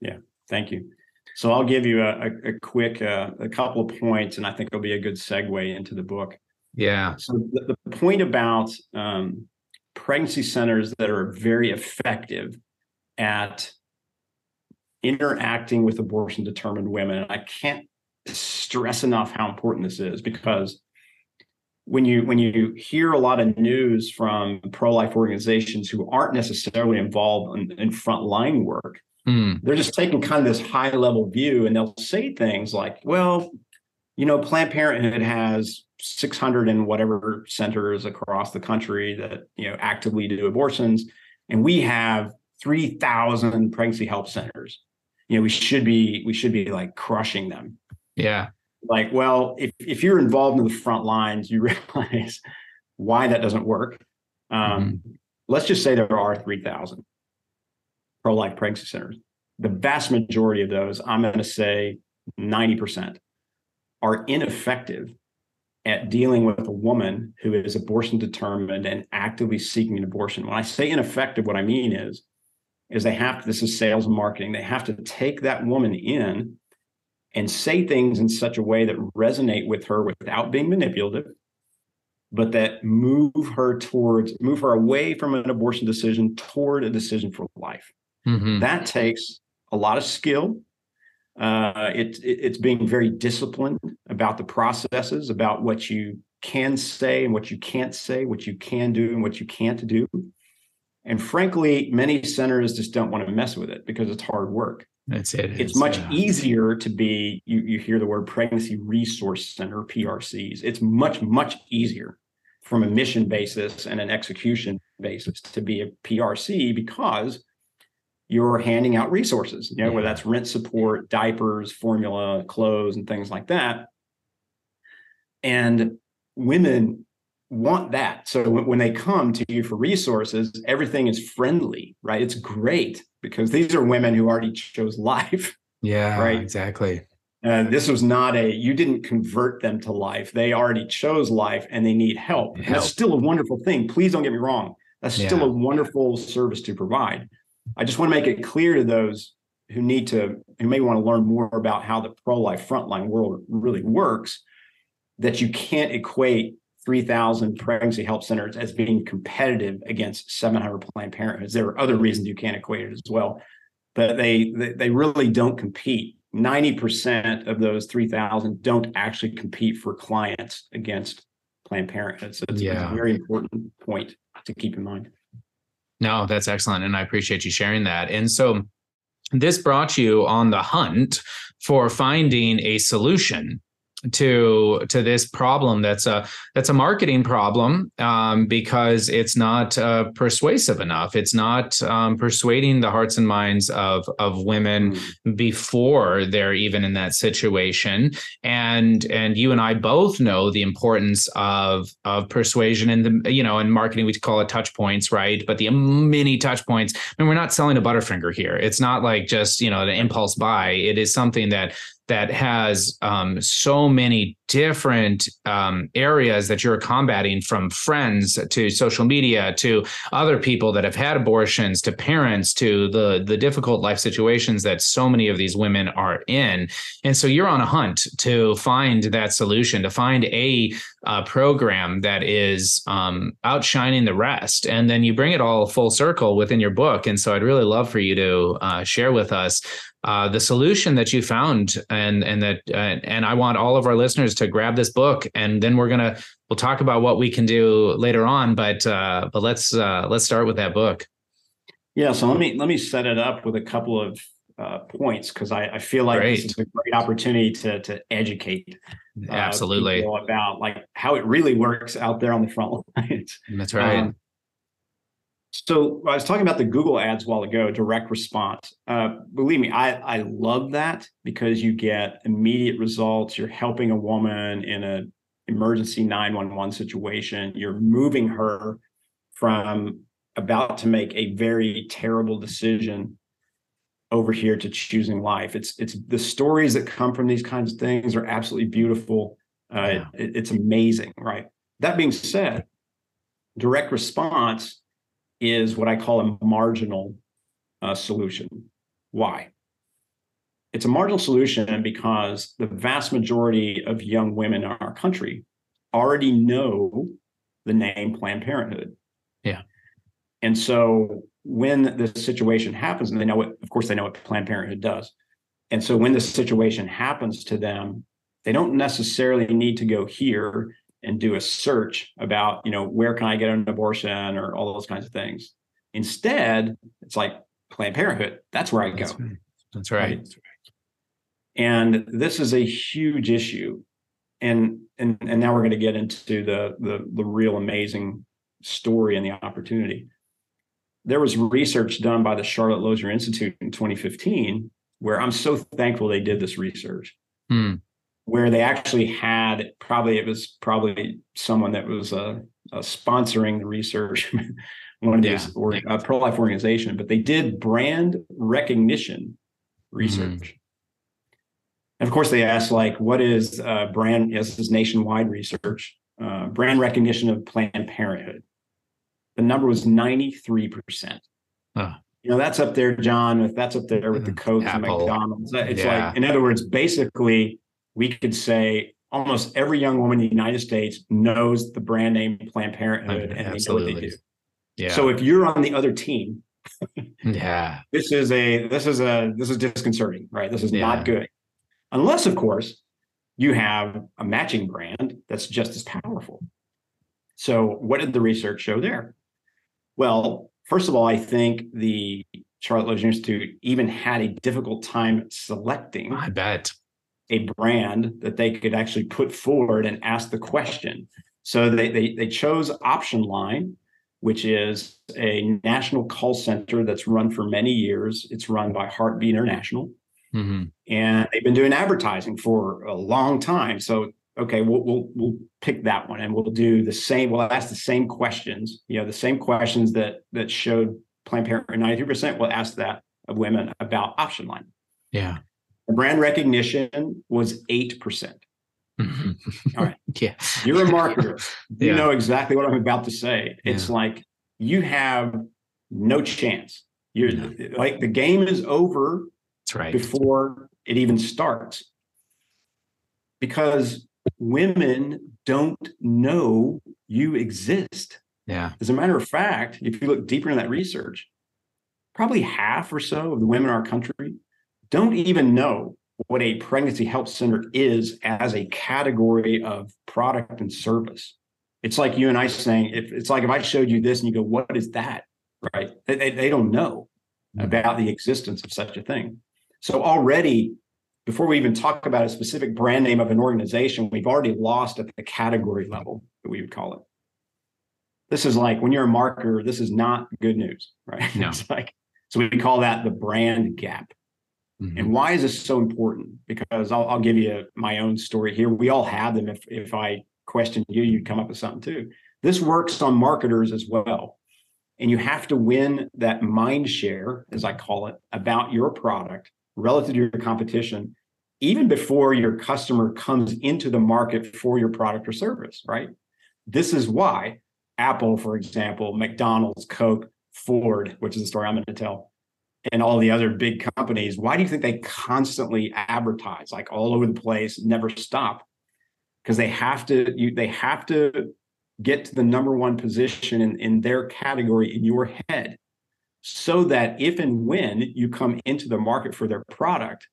Yeah, thank you. So I'll give you a, a, a quick, uh, a couple of points, and I think it'll be a good segue into the book. Yeah. So the, the point about um, pregnancy centers that are very effective at interacting with abortion determined women, I can't stress enough how important this is because when you when you hear a lot of news from pro-life organizations who aren't necessarily involved in, in frontline work, Hmm. they're just taking kind of this high level view and they'll say things like, well, you know, Planned Parenthood has 600 and whatever centers across the country that, you know, actively do abortions. And we have 3,000 pregnancy help centers. You know, we should be, we should be like crushing them. Yeah. Like, well, if, if you're involved in the front lines, you realize why that doesn't work. Um, Let's just say there are 3,000 pro life pregnancy centers. The vast majority of those, I'm going to say 90%, are ineffective at dealing with a woman who is abortion determined and actively seeking an abortion. When I say ineffective, what I mean is, is they have to, this is sales and marketing, they have to take that woman in and say things in such a way that resonate with her without being manipulative, but that move her towards, move her away from an abortion decision toward a decision for life. Mhm. That takes a lot of skill. Uh, it, it, it's being very disciplined about the processes, about what you can say and what you can't say, what you can do and what you can't do. And frankly, many centers just don't want to mess with it because it's hard work. That's it. It's much yeah. easier to be, you, you hear the word pregnancy resource center, PRCs. It's much, much easier from a mission basis and an execution basis to be a PRC because you're handing out resources, you know, yeah. whether that's rent support, diapers, formula, clothes, and things like that. And women want that. So when they come to you for resources, everything is friendly, right? It's great because these are women who already chose life. Yeah, right. Exactly. Uh, this was not a you didn't convert them to life. They already chose life and they need help. help. that's still a wonderful thing. Please don't get me wrong. That's yeah. still a wonderful service to provide. I just want to make it clear to those who need to who may want to learn more about how the pro-life frontline world really works that you can't equate 3,000 pregnancy help centers as being competitive against 700 Planned Parenthoods. There are other reasons you can't equate it as well, but they they, really don't compete. 90% of those 3,000 don't actually compete for clients against Planned Parenthood. So it's, yeah. a very important point to keep in mind. No, that's excellent. And I appreciate you sharing that. And so this brought you on the hunt for finding a solution to to this problem that's a that's a marketing problem um, because it's not uh, persuasive enough. It's not um, persuading the hearts and minds of of women mm. before they're even in that situation. And and you and I both know the importance of of persuasion and the you know in marketing we call it touch points right? But the many touch points I and mean, we're not selling a butterfinger here. It's not like just you know an impulse buy. It is something that that has um, so many different um, areas that you're combating from friends to social media to other people that have had abortions to parents to the the difficult life situations that so many of these women are in. And so you're on a hunt to find that solution to find a uh, program that is um, outshining the rest. And then you bring it all full circle within your book. And so i'd really love for you to uh, share with us uh, the solution that you found and and that uh, and I want all of our listeners to grab this book and then we're gonna we'll talk about what we can do later on but uh, but let's uh, let's start with that book. Yeah so let me let me set it up with a couple of uh, points because I, I feel like great. this is a great opportunity to to educate absolutely. about like how it really works out there on the front lines. That's right. Um, so I was talking about the Google ads a while ago, direct response. Uh, believe me, I, I love that because you get immediate results. You're helping a woman in an emergency 911 situation. You're moving her from about to make a very terrible decision over here to choosing life. It's it's the stories that come from these kinds of things are absolutely beautiful. Uh, yeah. it, it's amazing, right? That being said, direct response is what I call a marginal uh, solution. Why? It's a marginal solution because the vast majority of young women in our country already know the name Planned Parenthood. Yeah. And so when the situation happens, and they know what, of course, they know what Planned Parenthood does. And so when the situation happens to them, they don't necessarily need to go here and do a search about, you know, where can I get an abortion or all those kinds of things. Instead, it's like Planned Parenthood. That's where I go. That's right. That's right. right. And this is a huge issue. And and and now we're going to get into the the the real amazing story and the opportunity. There was research done by the Charlotte Lozier Institute in 2015 where I'm so thankful they did this research. Hmm where they actually had probably it was probably someone that was uh, uh sponsoring the research, one of these yeah. or a pro life organization, but they did brand recognition research. Mm-hmm. And of course, they asked like, what is uh, brand? Yes, this is nationwide research. Uh, brand recognition of Planned Parenthood. The number was ninety three percent. You know, that's up there, John. That's up there with the mm, Coke and McDonald's. It's yeah. like, in other words, basically we could say almost every young woman in the United States knows the brand name Planned Parenthood and Absolutely. they know what they do. Yeah. So if you're on the other team, yeah, this is a this is a this is disconcerting, right? This is yeah. not good. Unless, of course, you have a matching brand that's just as powerful. So what did the research show there? Well, first of all, I think the Charlotte Lozier Institute even had a difficult time selecting. I bet a brand that they could actually put forward and ask the question So they they they chose Option Line, which is a national call center that's run for many years. It's run by Heartbeat International. Mm-hmm. And they've been doing advertising for a long time. So okay, we'll, we'll we'll pick that one and we'll do the same. We'll ask the same questions. You know, the same questions that that showed Planned Parenthood ninety three percent. We'll ask that of women about Option Line. Yeah, brand recognition was eight percent. Mm-hmm. All right. Yeah. You're a marketer. You yeah. know exactly what I'm about to say. It's yeah. like you have no chance. You're yeah. like the game is over That's right. before it even starts. Because women don't know you exist. Yeah. As a matter of fact, if you look deeper in that research, probably half or so of the women in our country don't even know what a pregnancy health center is as a category of product and service. It's like you and I saying, if it's like if I showed you this and you go, what is that? Right. They, they don't know mm-hmm. about the existence of such a thing. So already, before we even talk about a specific brand name of an organization, we've already lost at the category level that we would call it. This is like when you're a marketer, this is not good news, right? No. it's like, so we call that the brand gap. Mm-hmm. And why is this so important? Because I'll, I'll, give you my own story here. We all have them. If if I question you, you'd come up with something too. This works on marketers as well. And you have to win that mind share, as I call it, about your product relative to your competition, even before your customer comes into the market for your product or service, right? This is why Apple, for example, McDonald's, Coke, Ford, which is the story I'm going to tell, and all the other big companies, why do you think they constantly advertise like all over the place, never stop? Because they have to, you they have to get to the number one position in, in their category in your head so that if and when you come into the market for their product,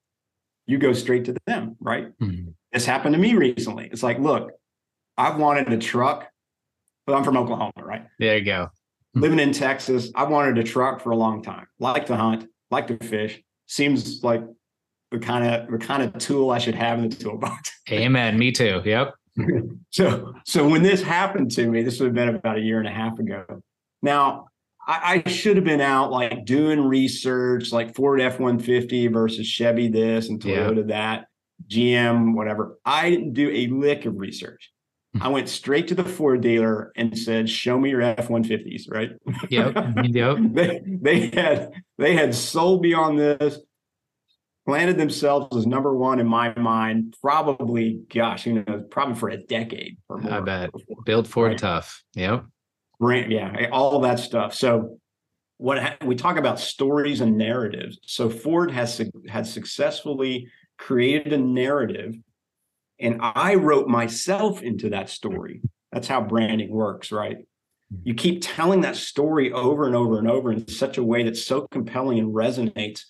you go straight to them, right? Mm-hmm. This happened to me recently. It's like, look, I've wanted a truck, but I'm from Oklahoma, right? There you go. Hmm. living in Texas, I wanted a truck for a long time. Like to hunt, like to fish. Seems like the kind of the kind of tool I should have in the toolbox. Amen. Me too. Yep. so so when this happened to me, this would have been about a year and a half ago. Now I, I should have been out like doing research, like Ford F one fifty versus Chevy this and Toyota that, GM whatever. I didn't do a lick of research. I went straight to the Ford dealer and said, "Show me your F-150s." Right? Yep. Yep. they, they had they had sold me on this, planted themselves as number one in my mind. Probably, gosh, you know, probably for a decade or more. I bet. Before, Build Ford right? tough. Yep. Brand, yeah, all that stuff. So, what we talk about stories and narratives. So Ford has had successfully created a narrative and I wrote myself into that story. That's how branding works, right? You keep telling that story over and over and over in such a way that's so compelling and resonates.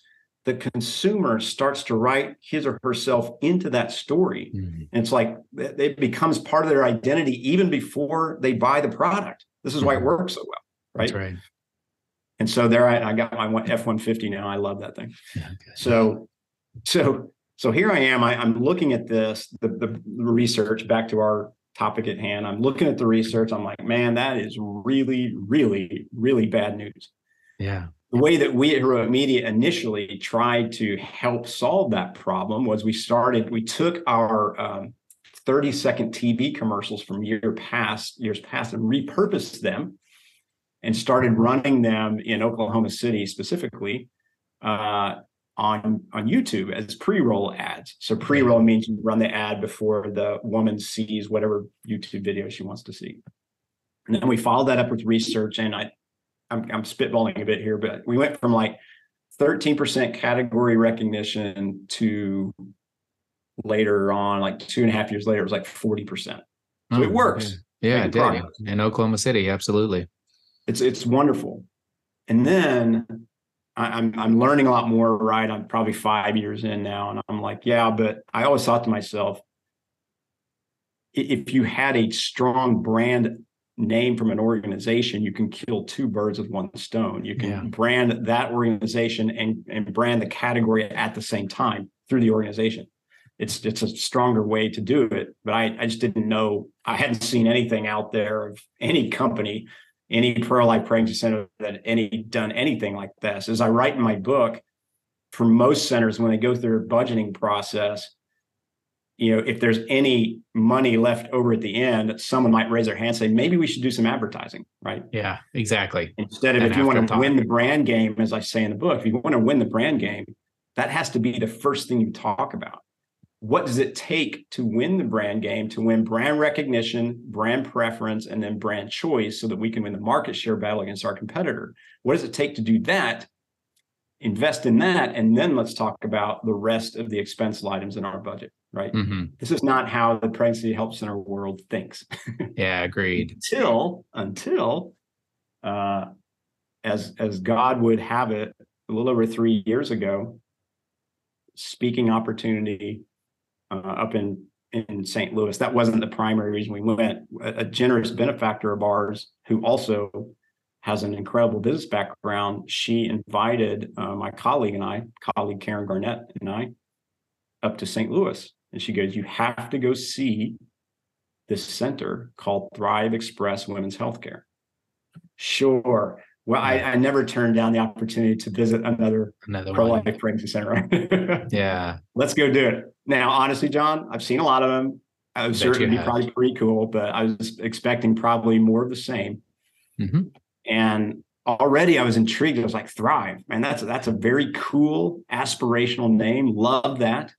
The consumer starts to write his or herself into that story. Mm-hmm. And it's like it becomes part of their identity even before they buy the product. This is why mm-hmm. it works so well, right? right. And so there I, I got my F 150 now. I love that thing. Yeah, so, so so here I am. I, am looking at this, the, the research back to our topic at hand. I'm looking at the research. I'm like, man, that is really, really, really bad news. Yeah. The way that we at Heroic Media initially tried to help solve that problem was we started, we took our um, 30 second TV commercials from year past, years past and repurposed them and started running them in Oklahoma City specifically uh, on on YouTube as pre-roll ads. So pre-roll means you run the ad before the woman sees whatever YouTube video she wants to see. And then we followed that up with research, and I I'm, I'm spitballing a bit here, but we went from like 13% category recognition to later on, like two and a half years later, it was like 40%. So oh, it hmm. works. Yeah, it did. In Oklahoma City, absolutely. It's it's wonderful. And then I'm I'm learning a lot more, right? I'm probably five years in now, and I'm like, yeah, but I always thought to myself, if you had a strong brand name from an organization, you can kill two birds with one stone. You can yeah. brand that organization and, and brand the category at the same time through the organization. it's it's a stronger way to do it. But I, I just didn't know. I hadn't seen anything out there of any company, any pro life pregnancy center that any done anything like this. As I write in my book, for most centers when they go through their budgeting process, you know, if there's any money left over at the end, someone might raise their hand and say, maybe we should do some advertising, right? Yeah, exactly. Instead of And if you want to win the brand game, as I say in the book, if you want to win the brand game, that has to be the first thing you talk about. What does it take to win the brand game, to win brand recognition, brand preference, and then brand choice so that we can win the market share battle against our competitor? What does it take to do that? Invest in that, and then let's talk about the rest of the expense items in our budget, right? hmm This is not how the pregnancy help center world thinks Yeah, agreed. until until uh as as God would have it a little over three years ago, speaking opportunity uh, up in in St. Louis. That wasn't the primary reason we went. A, a generous benefactor of ours who also has an incredible business background. She invited uh, my colleague and I, colleague Karen Garnett and I, up to St. Louis, and she goes, "You have to go see this center called Thrive Express Women's Healthcare." Sure. Well, I, I never turned down the opportunity to visit another Another pro life pregnancy center. Right? Yeah. Let's go do it. Now, honestly, John, I've seen a lot of them. I was certainly have. probably pretty cool, but I was expecting probably more of the same. hmm And already I was intrigued. I was like, Thrive, man, that's that's a very cool aspirational name. Love that.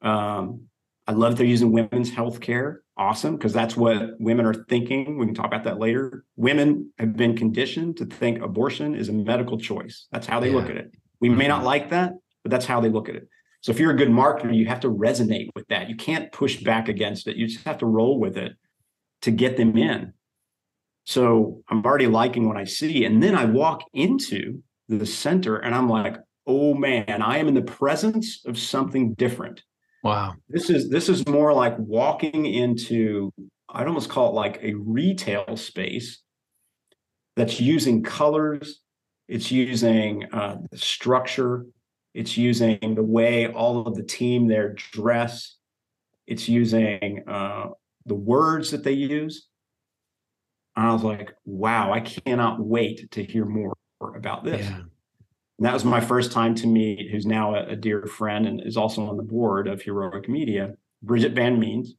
Um, I love they're using women's healthcare. Awesome, because that's what women are thinking. We can talk about that later. Women have been conditioned to think abortion is a medical choice. That's how they look at it. We may not Mhm. like that, but that's how they look at it. So if you're a good marketer, you have to resonate with that. You can't push back against it. You just have to roll with it to get them in. So I'm already liking what I see. And then I walk into the center and I'm like, oh man, I am in the presence of something different. Wow. This is this is more like walking into, I'd almost call it like a retail space that's using colors, it's using uh, the structure, it's using the way all of the team there dress, it's using uh, the words that they use. And I was like, wow, I cannot wait to hear more about this. Yeah. And that was my first time to meet, who's now a, a dear friend and is also on the board of Heroic Media, Bridget Van Means,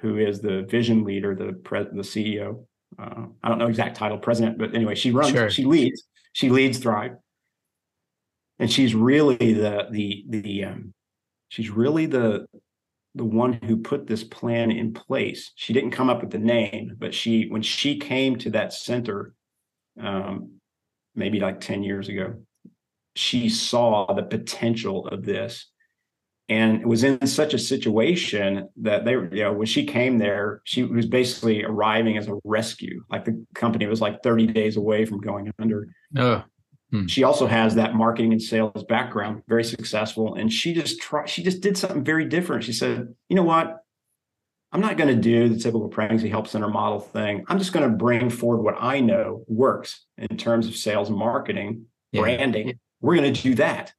who is the vision leader, the pre- the CEO. Uh, I don't know exact title, president, but anyway, she runs, Sure. she leads, she leads Thrive, and she's really the the the um, she's really the the one who put this plan in place. She didn't come up with the name, but she when she came to that center, um, maybe like ten years ago, she saw the potential of this and it was in such a situation that they you know, when she came there, she was basically arriving as a rescue. Like the company was like 30 days away from going under. Oh, She also has that marketing and sales background, very successful. And she just tried, she just did something very different. She said, you know what? I'm not going to do the typical pregnancy help center model thing. I'm just going to bring forward what I know works in terms of sales and marketing yeah. branding we're going to do that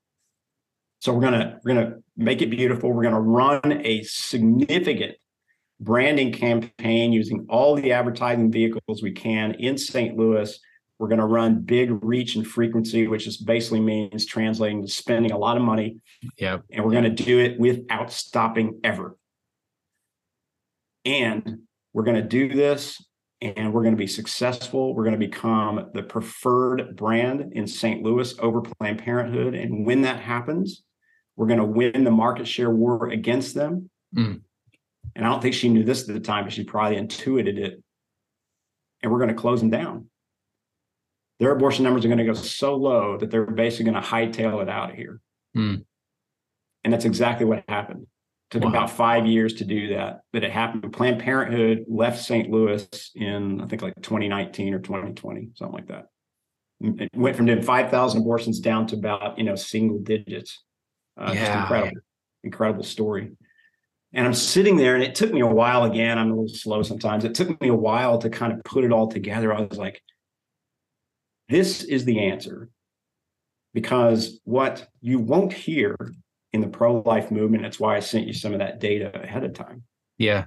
so we're going to we're going to make it beautiful we're going to run a significant branding campaign using all the advertising vehicles we can in st louis we're going to run big reach and frequency which just basically means translating to spending a lot of money Yep. and we're going to do it without stopping ever and we're going to do this and we're going to be successful. We're going to become the preferred brand in St. Louis over Planned Parenthood. And when that happens, we're going to win the market share war against them. Mm. And I don't think she knew this at the time, but she probably intuited it. And we're going to close them down. Their abortion numbers are going to go so low that they're basically going to hightail it out of here. Mm. And that's exactly what happened. It Took Wow. about five years to do that, but it happened. Planned Parenthood left St. Louis in, I think, like 2019 or 2020, something like that. It went from doing 5,000 abortions down to about, you know, single digits. Uh, Just Yeah. incredible, incredible story. And I'm sitting there, and it took me a while again. I'm a little slow sometimes. It took me a while to kind of put it all together. I was like, this is the answer. Because what you won't hear in the pro-life movement. That's why I sent you some of that data ahead of time. Yeah.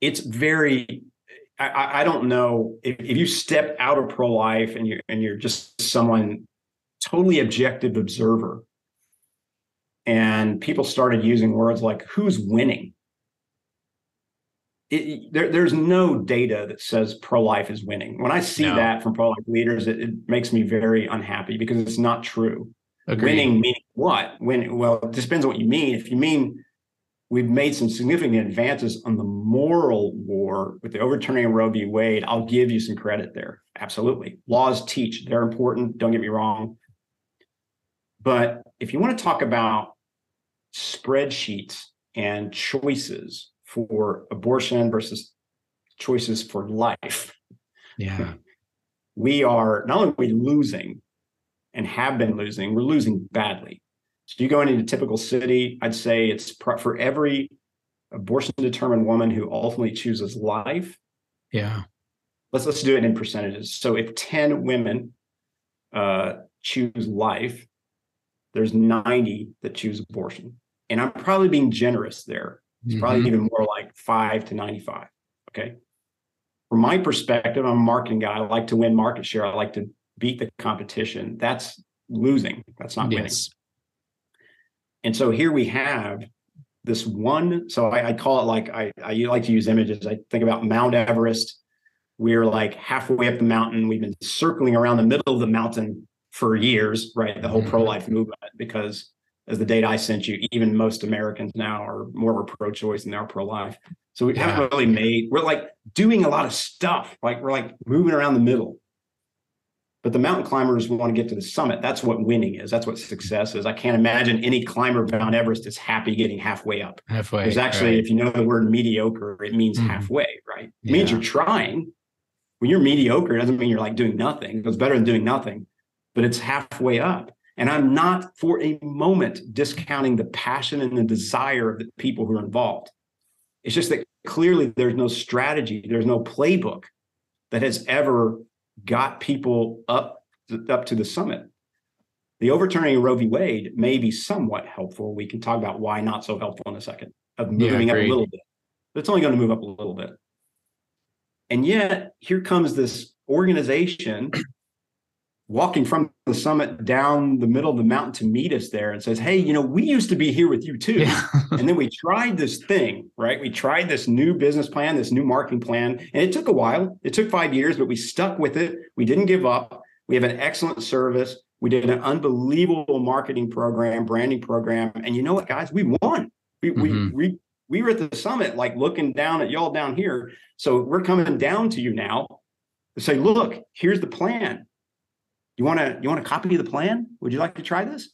It's very I, I don't know if, if you step out of pro-life and you're, and you're just someone totally objective observer and people started using words like who's winning it, there, there's no data that says pro-life is winning. When i see no. that from pro-life leaders it, it, makes me very unhappy because it's not true. Agreed. winning meaning what? When well it depends on what you mean. If you mean we've made some significant advances on the moral war with the overturning of roe v. Wade i'll give you some credit there. Absolutely. Laws teach. They're important. Don't get me wrong. But if you want to talk about spreadsheets and choices for abortion versus choices for life. Yeah. We are not only are we losing and have been losing, we're losing badly. So you go into a typical city, I'd say it's for every abortion determined woman who ultimately chooses life. Yeah. Let's let's do it in percentages. So if 10 women uh, choose life, there's 90 that choose abortion. And I'm probably being generous there. It's mm-hmm. probably even more like five to 95. Okay. From my perspective, I'm a marketing guy. I like to win market share. I like to beat the competition. That's losing. That's not winning. yes. And so here we have this one. So I, I call it like I, I like to use images. I think about Mount Everest. We're like halfway up the mountain. We've been circling around the middle of the mountain for years, right? The whole mm-hmm. pro life movement, because as the data I sent you, even most Americans now are more of a pro choice than they are pro life. So we yeah. haven't really made, we're like doing a lot of stuff. Like we're like moving around the middle. But the mountain climbers want to get to the summit. That's what winning is. That's what success is. I can't imagine any climber of Mount Everest is happy getting halfway up. Halfway. There's actually, right. if you know the word mediocre, it means mm. halfway, right? It yeah. means you're trying. When you're mediocre, it doesn't mean you're like doing nothing. It's better than doing nothing but it's halfway up. And I'm not for a moment discounting the passion and the desire of the people who are involved. It's just that clearly there's no strategy, there's no playbook that has ever got people up up to the summit. The overturning of Roe v. Wade may be somewhat helpful. We can talk about why not so helpful in a second of moving yeah, up a little bit. But it's only going to move up a little bit. And yet, here comes this organization walking from the summit down the middle of the mountain to meet us there and says, Hey, you know, we used to be here with you too. Yeah. and then we tried this thing, right? We tried this new business plan, this new marketing plan, and it took a while. It took five years, but we stuck with it. We didn't give up. We have an excellent service. We did an unbelievable marketing program, branding program. And you know what, guys? We won. We, mm-hmm. we, we, we were at the summit, like looking down at y'all down here. So we're coming down to you now to say, look, here's the plan you want to you want to copy the plan? Would you like to try this?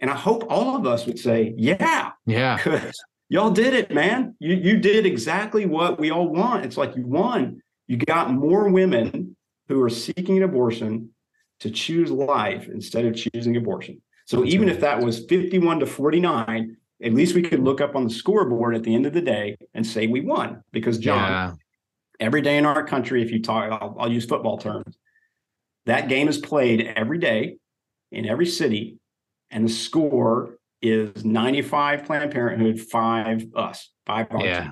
And I hope all of us would say, yeah, yeah, y'all did it, man. You you did exactly what we all want. It's like you won. You got more women who are seeking an abortion to choose life instead of choosing abortion. So That's even right. if that was 51 to 49, at least we could look up on the scoreboard at the end of the day and say we won. Because John, yeah. every day in our country, if you talk, I'll, I'll use football terms that game is played every day in every city, and the score is 95 Planned Parenthood, five us, five our yeah.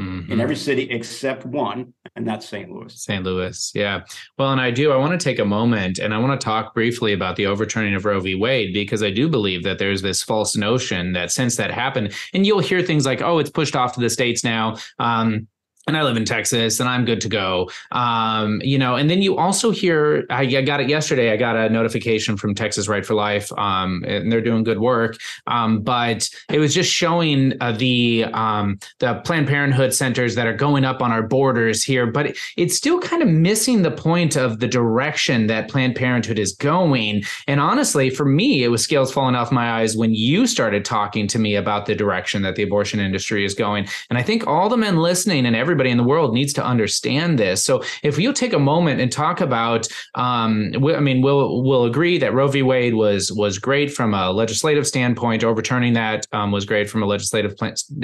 Mm-hmm. in every city except one, and that's St. Louis. St. Louis, yeah. Well, and I do. I want to take a moment and I want to talk briefly about the overturning of Roe v. Wade because I do believe that there's this false notion that since that happened, and you'll hear things like, "Oh, it's pushed off to the states now." Um, and I live in Texas and I'm good to go. Um, you know, and then you also hear, I, I, got it yesterday. I got a notification from Texas Right for Life, um, and they're doing good work. Um, but it was just showing uh, the um, the Planned Parenthood centers that are going up on our borders here, but it, it's still kind of missing the point of the direction that Planned Parenthood is going. And honestly, for me, it was scales falling off my eyes when you started talking to me about the direction that the abortion industry is going. And I think all the men listening and everybody everybody in the world needs to understand this. So if you take a moment and talk about, um, I mean, we'll we'll agree that Roe v. Wade was was great from a legislative standpoint. Overturning that um, was great from a legislative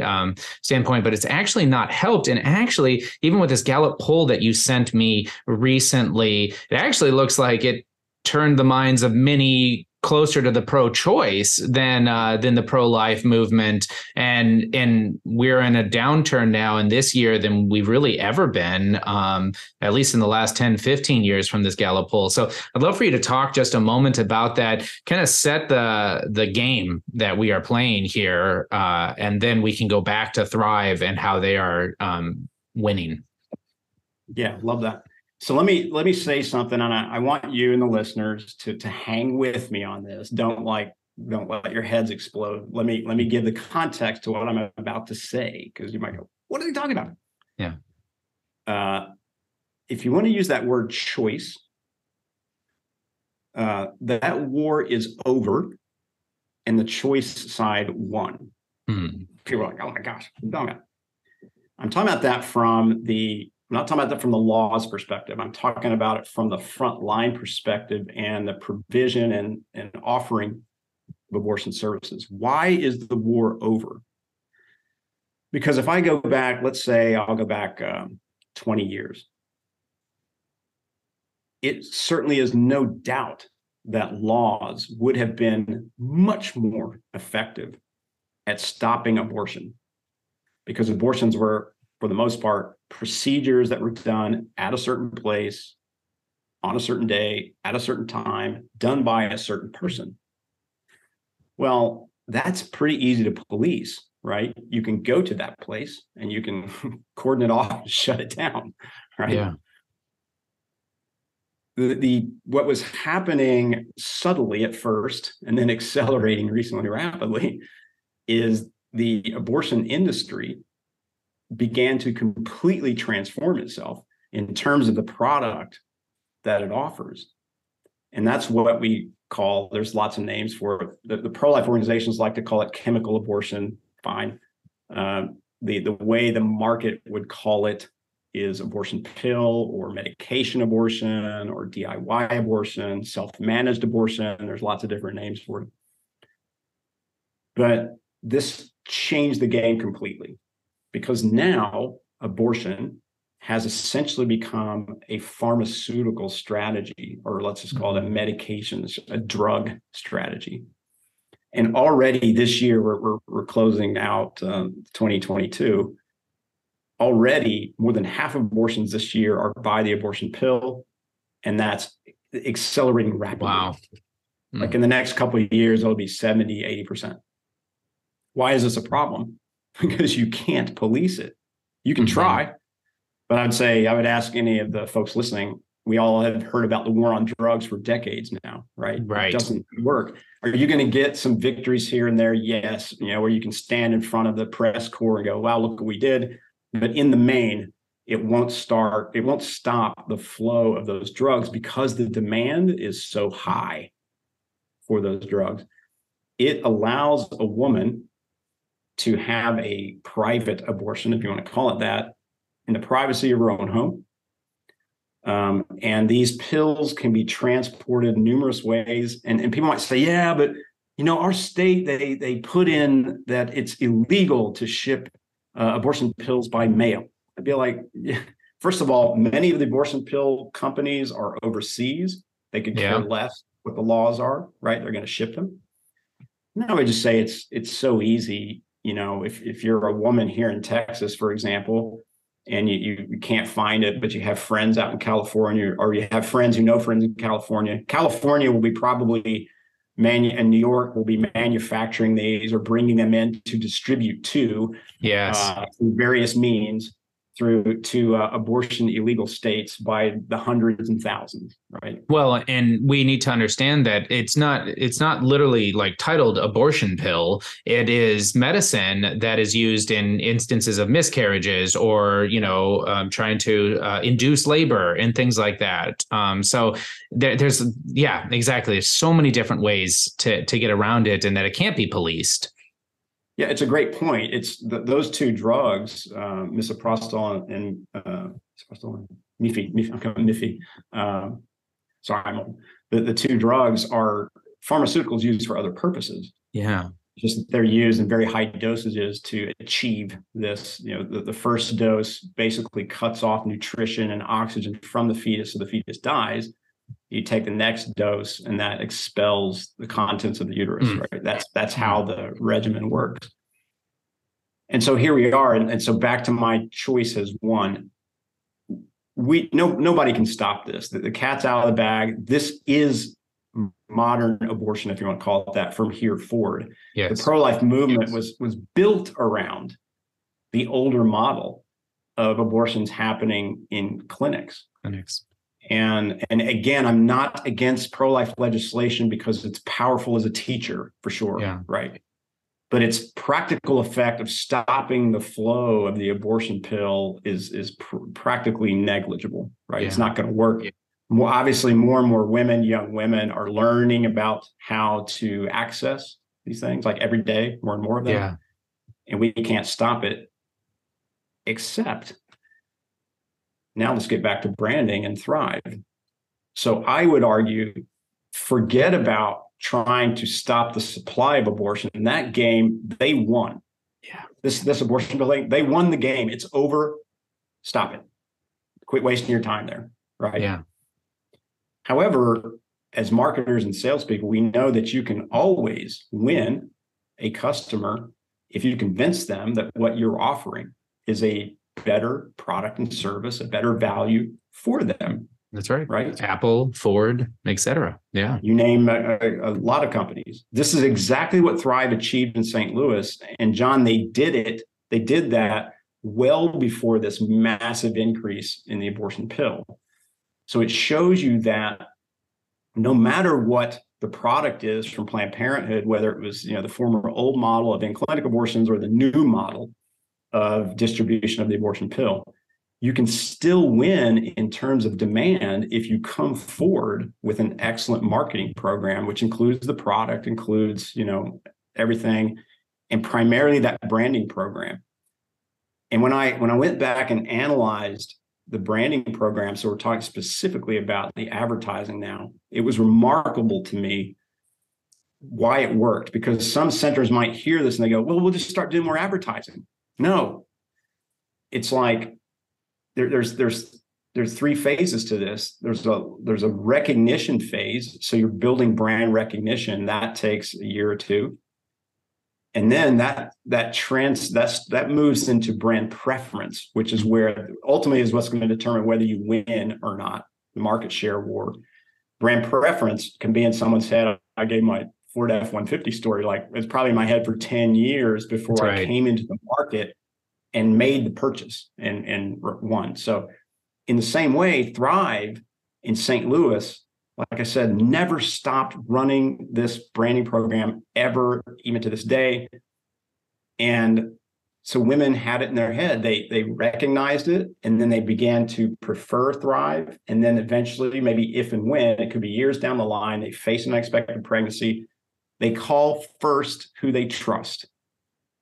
um, standpoint, but it's actually not helped. And actually, even with this Gallup poll that you sent me recently, it actually looks like it turned the minds of many closer to the pro-choice than uh, than the pro-life movement, and and we're in a downturn now in this year than we've really ever been, um, at least in the last 10, 15 years from this Gallup poll. So I'd love for you to talk just a moment about that, kind of set the the game that we are playing here, uh, and then we can go back to Thrive and how they are um, winning. Yeah, love that. So let me let me say something, and I, I, want you and the listeners to to hang with me on this. Don't like don't let your heads explode. Let me let me give the context to what I'm about to say because you might go, "What are they talking about?" Yeah. Uh, if you want to use that word choice, uh, that war is over, and the choice side won. Hmm. People are like, "Oh my gosh. I'm talking about that from the I'm not talking about that from the law's perspective. I'm talking about it from the front line perspective and the provision and, and offering of abortion services. Why is the war over? Because if I go back, let's say I'll go back um, 20 years, it certainly is no doubt that laws would have been much more effective at stopping abortion because abortions were for the most part, procedures that were done at a certain place, on a certain day, at a certain time, done by a certain person. Well, that's pretty easy to police, right? You can go to that place and you can cordon it off and shut it down, right? Yeah. The, the what was happening subtly at first and then accelerating recently rapidly is the abortion industry began to completely transform itself in terms of the product that it offers. And that's what we call, there's lots of names for it. The, the pro life organizations like to call it chemical abortion. Fine. Uh, the, the way the market would call it is abortion pill or medication abortion or DIY abortion, self managed abortion. There's lots of different names for it. But this changed the game completely because now abortion has essentially become a pharmaceutical strategy, or let's just call it a mm-hmm. medication, a drug strategy. And already this year, we're, we're, we're closing out um, 2022. Already, more than half of abortions this year are by the abortion pill, and that's accelerating rapidly. Wow. Mm. Like in the next couple of years, it'll be 70, 80%. Why is this a problem? because you can't police it. You can mm-hmm. try, but I'd say I would ask any of the folks listening. We all have heard about the war on drugs for decades now, right? Right. It doesn't work. Are you going to get some victories here and there? Yes. You know, where you can stand in front of the press corps and go, wow, look what we did. But in the main, it won't start, it won't stop the flow of those drugs because the demand is so high for those drugs. It allows a woman to have a private abortion, if you want to call it that, in the privacy of her own home. Um, and these pills can be transported numerous ways. And, and people might say, yeah, but you know, our state they they put in that it's illegal to ship uh, abortion pills by mail. I'd be like, yeah. first of all, many of the abortion pill companies are overseas. They could care yeah. less what the laws are, right? They're going to ship them. Now I just say it's it's so easy you know, if if you're a woman here in Texas, for example, and you, you can't find it, but you have friends out in California, or you have friends who know friends in California, California will be probably manu- and New York will be manufacturing these or bringing them in to distribute to yes. uh, through various means through to uh, abortion illegal states by the hundreds and thousands right? Well and we need to understand that it's not it's not literally like titled abortion pill. It is medicine that is used in instances of miscarriages or you know um, trying to uh, induce labor and things like that. Um, so there, there's yeah exactly. There's so many different ways to to get around it and that it can't be policed yeah, it's a great point. It's the, those two drugs, uh, misoprostol and uh, misoprostol and Miffy, Miffy. Um, sorry, I'm the, the two drugs are pharmaceuticals used for other purposes. Yeah. Just they're used in very high dosages to achieve this. You know, the, the first dose basically cuts off nutrition and oxygen from the fetus, so the fetus dies. You take the next dose and that expels the contents of the uterus mm. right? That's that's how the regimen works. And so here we are and, and so back to my choice as one. We no nobody can stop this. The, the cat's out of the bag. This is modern abortion if you want to call it that from here forward. Yes. the pro-life movement yes. was was built around the older model of abortions happening in clinics. Clinics and and again i'm not against pro-life legislation because it's powerful as a teacher for sure yeah. right but its practical effect of stopping the flow of the abortion pill is is pr- practically negligible right yeah. it's not going to work yeah. more obviously more and more women young women are learning about how to access these things like every day more and more of them yeah. and we can't stop it except now let's get back to branding and thrive. So I would argue forget about trying to stop the supply of abortion. In that game, they won. Yeah. This this abortion building, they won the game. It's over. Stop it. Quit wasting your time there. Right. Yeah. However, as marketers and salespeople, we know that you can always win a customer if you convince them that what you're offering is a better product and service, a better value for them. That's right. Right. Apple, Ford, etc. Yeah. You name a, a, a, lot of companies. This is exactly what Thrive achieved in St. Louis. And John, they did it. They did that well before this massive increase in the abortion pill. So it shows you that no matter what the product is from Planned Parenthood, whether it was you know the former old model of in-clinic abortions or the new model, of distribution of the abortion pill. You can still win in terms of demand if you come forward with an excellent marketing program, which includes the product, includes, you know, everything, and primarily that branding program. And when I when I went back and analyzed the branding program, so we're talking specifically about the advertising now, it was remarkable to me why it worked because some centers might hear this and they go, well, we'll just start doing more advertising. No, it's like there, there's there's there's three phases to this. There's a there's a recognition phase. So you're building brand recognition. That takes a year or two. And then that that trans that's that moves into brand preference, which is where ultimately is what's going to determine whether you win or not, the market share war. Brand preference can be in someone's head. I gave my Ford F 150 story, like it's probably in my head for 10 years before right. I came into the market and made the purchase and, and won. So, in the same way, Thrive in St. Louis, like I said, never stopped running this branding program ever, even to this day. And so women had it in their head. They they recognized it, and then they began to prefer Thrive. And then eventually, maybe if and when it could be years down the line, they face an unexpected pregnancy they call first who they trust.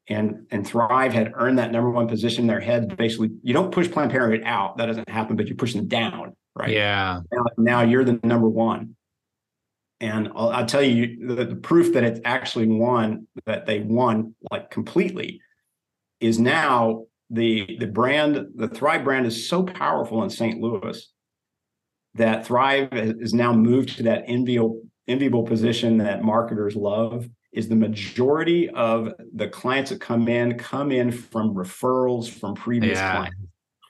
And, and Thrive had earned that number one position in their head. Basically, you don't push Planned Parenthood out. That doesn't happen, but you push them down, right? Yeah. Now, now you're the number one. And I'll, I'll tell you the, the proof that it's actually won, that they won like completely, is now the the brand, the Thrive brand is so powerful in St. Louis that Thrive is now moved to that enviable enviable position that marketers love is the majority of the clients that come in come in from referrals from previous yeah, clients.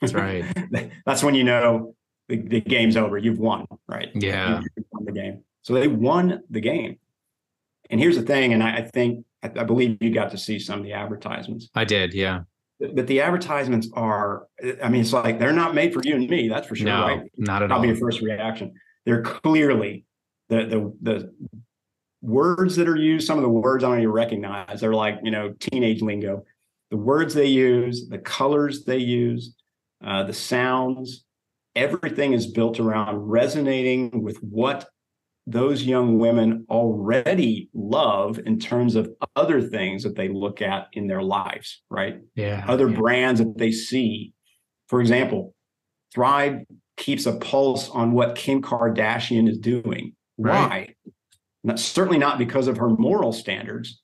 That's right. that's when you know the, the, game's over. You've won, right? Yeah. You've won the game. So they won the game. And here's the thing, and I, I think I, I, believe you got to see some of the advertisements. I did, yeah. But the advertisements are, I mean, it's like they're not made for you and me, that's for sure, no, right? Not at Probably all. Probably your first reaction. They're clearly the the the words that are used, some of the words I don't even recognize. They're like, you know, teenage lingo. The words they use, the colors they use, uh, the sounds, everything is built around resonating with what those young women already love in terms of other things that they look at in their lives, right? Yeah. Other yeah. brands that they see. For example, Thrive keeps a pulse on what Kim Kardashian is doing Right. Why? Not, certainly not because of her moral standards,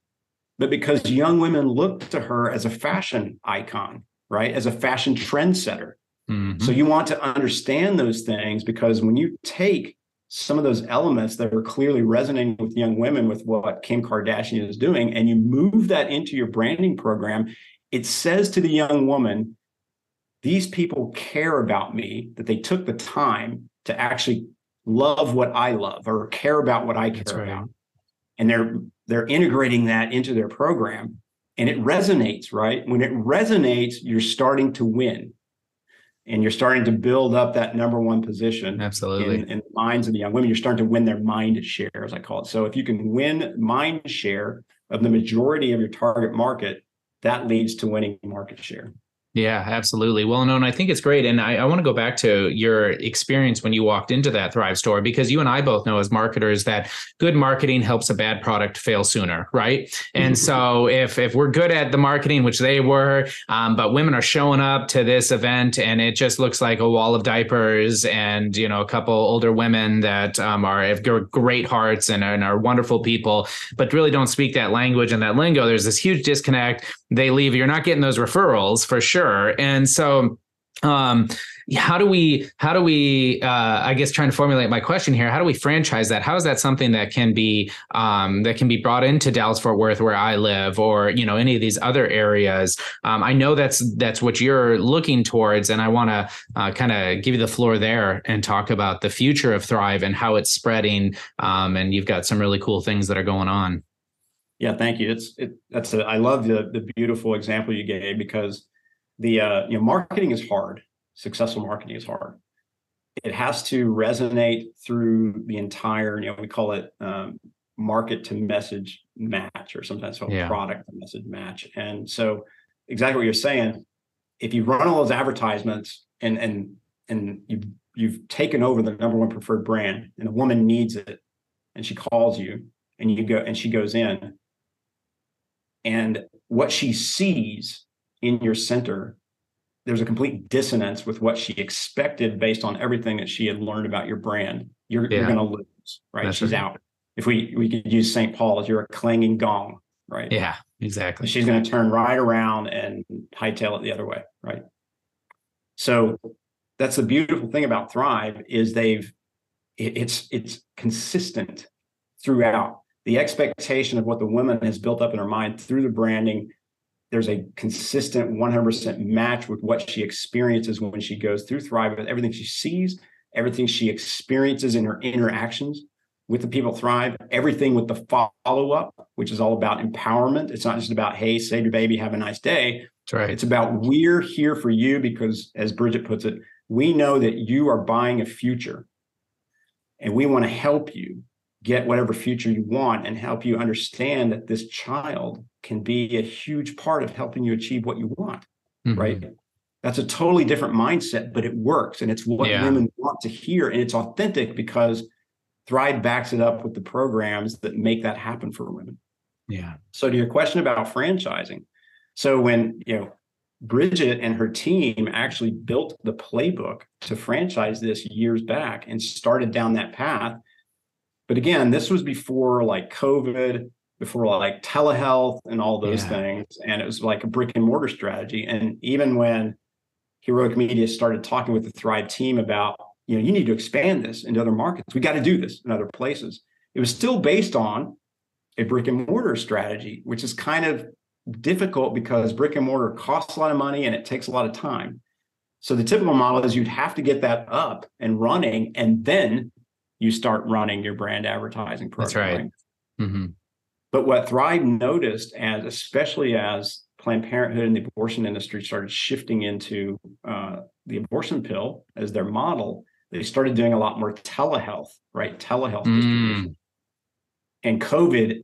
but because young women look to her as a fashion icon, right? As a fashion trendsetter. Mm-hmm. So you want to understand those things because when you take some of those elements that are clearly resonating with young women with what Kim Kardashian is doing, and you move that into your branding program, it says to the young woman, these people care about me, that they took the time to actually love what I love or care about what I care about. And they're they're integrating that into their program and it resonates, right? When it resonates, you're starting to win. And you're starting to build up that number one position absolutely. in, in, the minds of the young women. You're starting to win their mind share as i call it. So if you can win mind share of the majority of your target market that leads to winning market share yeah, absolutely. Well, no, and I think it's great. And I, I want to go back to your experience when you walked into that Thrive store, because you and I both know as marketers that good marketing helps a bad product fail sooner, right? And so if if we're good at the marketing, which they were, um, but women are showing up to this event and it just looks like a wall of diapers and you know a couple older women that um, are have great hearts and, and are wonderful people, but really don't speak that language and that lingo. There's this huge disconnect. They leave. You're not getting those referrals for sure sure. And so um how do we how do we uh i guess trying to formulate my question here how do we franchise that? How is that something that can be um that can be brought into dallas fort worth where i live or you know any of these other areas? Um i know that's that's what you're looking towards and i want to uh, kind of give you the floor there and talk about the future of thrive and how it's spreading um and you've got some really cool things that are going on. Yeah thank you. It's it that's a, i love the the beautiful example you gave because the uh, you know marketing is hard. Successful marketing is hard. It has to resonate through the entire. You know, we call it um, market to message match, or sometimes called yeah. product to message match. And so, exactly what you're saying. If you run all those advertisements and and and you you've taken over the number one preferred brand, and a woman needs it, and she calls you, and you go and she goes in, and what she sees in your center, there's a complete dissonance with what she expected based on everything that she had learned about your brand. You're, yeah. you're going to lose, right? That's She's right. out. If we we could use St. Paul's, you're a clanging gong, right? Yeah, exactly. She's going to turn right around and hightail it the other way, right? So that's the beautiful thing about Thrive is they've it's it's consistent throughout the expectation of what the woman has built up in her mind through the branding there's a consistent 100% match with what she experiences when she goes through Thrive, with everything she sees, everything she experiences in her interactions with the people Thrive, everything with the follow up, which is all about empowerment. It's not just about, hey, save your baby, have a nice day. That's right. It's about we're here for you because, as Bridget puts it, we know that you are buying a future and we want to help you get whatever future you want and help you understand that this child can be a huge part of helping you achieve what you want mm-hmm. right that's a totally different mindset but it works and it's what yeah. women want to hear and it's authentic because thrive backs it up with the programs that make that happen for women yeah so to your question about franchising so when you know Bridget and her team actually built the playbook to franchise this years back and started down that path but again, this was before like COVID, before like telehealth and all those yeah. things. And it was like a brick and mortar strategy. And even when Heroic Media started talking with the Thrive team about, you know, you need to expand this into other markets. We got to do this in other places. It was still based on a brick and mortar strategy, which is kind of difficult because brick and mortar costs a lot of money and it takes a lot of time. So the typical model is you'd have to get that up and running and then you start running your brand advertising program. That's right. Mm-hmm. But what Thrive noticed, as especially as Planned Parenthood and the abortion industry started shifting into uh, the abortion pill as their model, they started doing a lot more telehealth, right? Telehealth mm. distribution. And COVID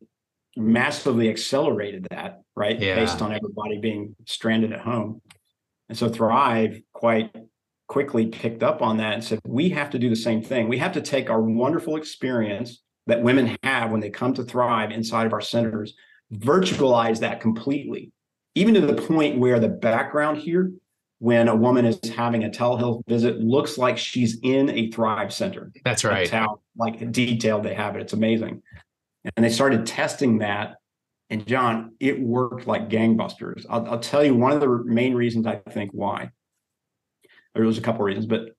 massively accelerated that, right? Yeah. Based on everybody being stranded at home. And so Thrive quite quickly picked up on that and said, we have to do the same thing. We have to take our wonderful experience that women have when they come to thrive inside of our centers, virtualize that completely, even to the point where the background here, when a woman is having a telehealth visit, looks like she's in a Thrive center. That's right. That's how like detailed they have it. It's amazing. And they started testing that. And John, it worked like gangbusters. I'll, I'll tell you one of the main reasons I think why there was a couple reasons, but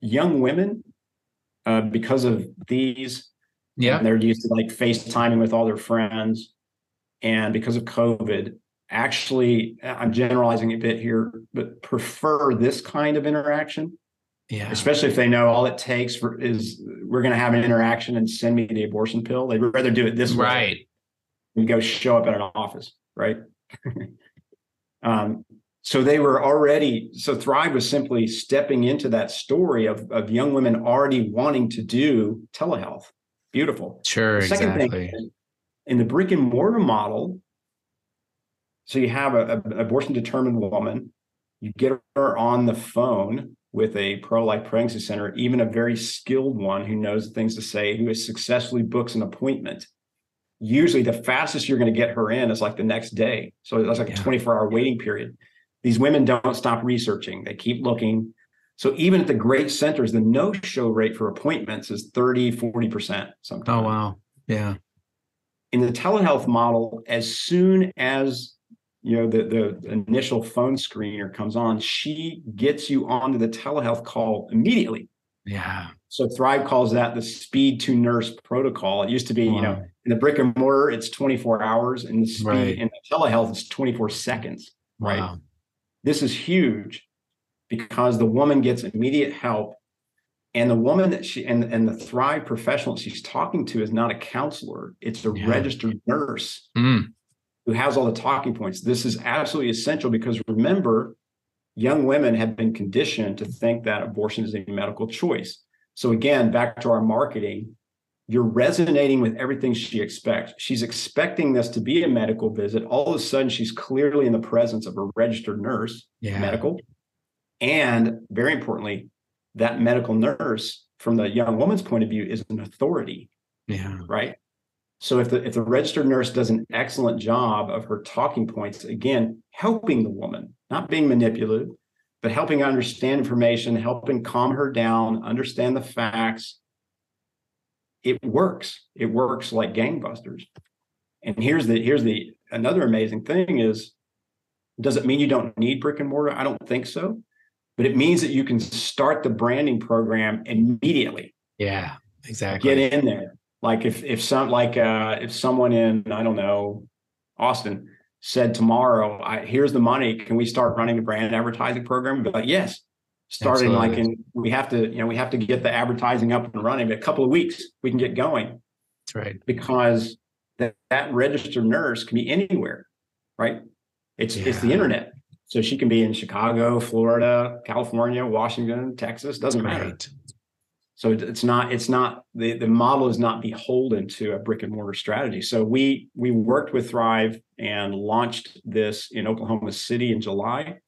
young women uh, because of these. Yeah. They're used to like FaceTiming with all their friends. And because of COVID, actually, I'm generalizing a bit here, but prefer this kind of interaction. Yeah. Especially if they know all it takes for is we're going to have an interaction and send me the abortion pill. They'd rather do it this way. Right. And go show up at an office. Right. um, so they were already so thrive was simply stepping into that story of, of young women already wanting to do telehealth beautiful Sure. the second Exactly. thing in the brick and mortar model so you have a, a abortion determined woman you get her on the phone with a pro-life pregnancy center even a very skilled one who knows the things to say who has successfully books an appointment usually the fastest you're going to get her in is like the next day so that's like Yeah. a 24 hour waiting period these women don't stop researching they keep looking so even at the great centers the no-show rate for appointments is 30 40% sometimes Oh wow. Yeah. in the telehealth model, as soon as you know the, the initial phone screener comes on, she gets you onto the telehealth call immediately. Yeah. So Thrive calls that the speed to nurse protocol. It used to be, you know, in the brick and mortar, it's 24 hours, and the speed Right. in the telehealth is 24 seconds. Right. Wow. This is huge because the woman gets immediate help. And the woman that she and, and the Thrive professional she's talking to is not a counselor, it's a Yeah. registered nurse Mm. who has all the talking points. This is absolutely essential because remember, young women have been conditioned to think that abortion is a medical choice. So, again, back to our marketing, you're resonating with everything she expects. She's expecting this to be a medical visit. All of a sudden, she's clearly in the presence of a registered nurse, Yeah. medical. And very importantly, that medical nurse, from the young woman's point of view, is an authority Yeah. right? So if the if the registered nurse does an excellent job of her talking points, again, helping the woman, not being manipulative, but helping understand information, helping calm her down, understand the facts, it works. It works like gangbusters. And here's the here's the another amazing thing is does it mean you don't need brick and mortar? I don't think so. But it means that you can start the branding program immediately Yeah. Exactly. get in there. Like if if some like uh if someone in I don't know Austin said tomorrow, I here's the money. Can we start running a brand advertising program? But like, yes, starting like Absolutely. in we have to you know we have to get the advertising up and running. But a couple of weeks we can get going That's right. because that, that registered nurse can be anywhere, right? It's it's the internet. So she can be in Chicago, Florida, California, Washington, Texas, doesn't matter. So it's not it's not the the model is not beholden to a brick and mortar strategy. So we we worked with Thrive and launched this in Oklahoma City in July,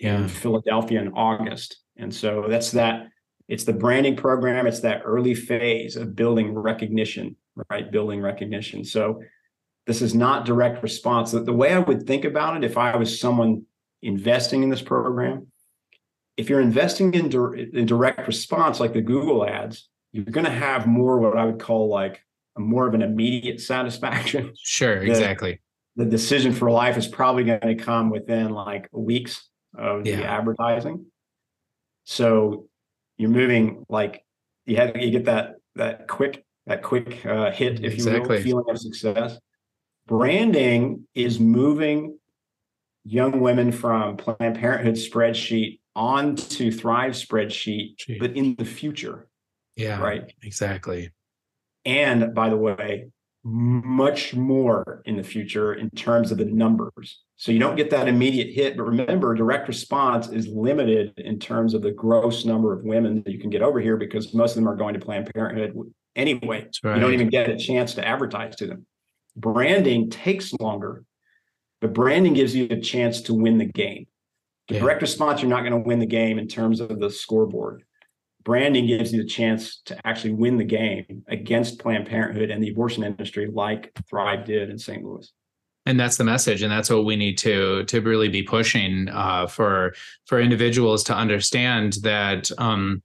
Yeah. in Philadelphia in August. And so that's that. It's the branding program. It's that early phase of building recognition, right? Building recognition. So this is not direct response. The, way I would think about it, if I was someone investing in this program, if you're investing in, dir- in direct response, like the Google ads, you're going to have more what I would call like a more of an immediate satisfaction. Sure. The- Exactly. The decision for life is probably going to come within like weeks of the advertising. So you're moving like you have you get that that quick that quick uh, hit, if you Exactly. will, feeling of success. Branding is moving young women from Planned Parenthood spreadsheet onto Thrive spreadsheet, Gee. but in the future, Yeah. right? Exactly. And by the way, much more in the future in terms of the numbers. So you don't get that immediate hit, but remember, direct response is limited in terms of the gross number of women that you can get over here because most of them are going to Planned Parenthood anyway. That's You don't even get a chance to advertise to them. Branding takes longer, but branding gives you a chance to win the game. The Yeah. direct response, you're not going to win the game in terms of the scoreboard. Branding gives you the chance to actually win the game against Planned Parenthood and the abortion industry, like Thrive did in St. Louis. and that's the message and that's what we need to to really be pushing uh, for for individuals to understand that um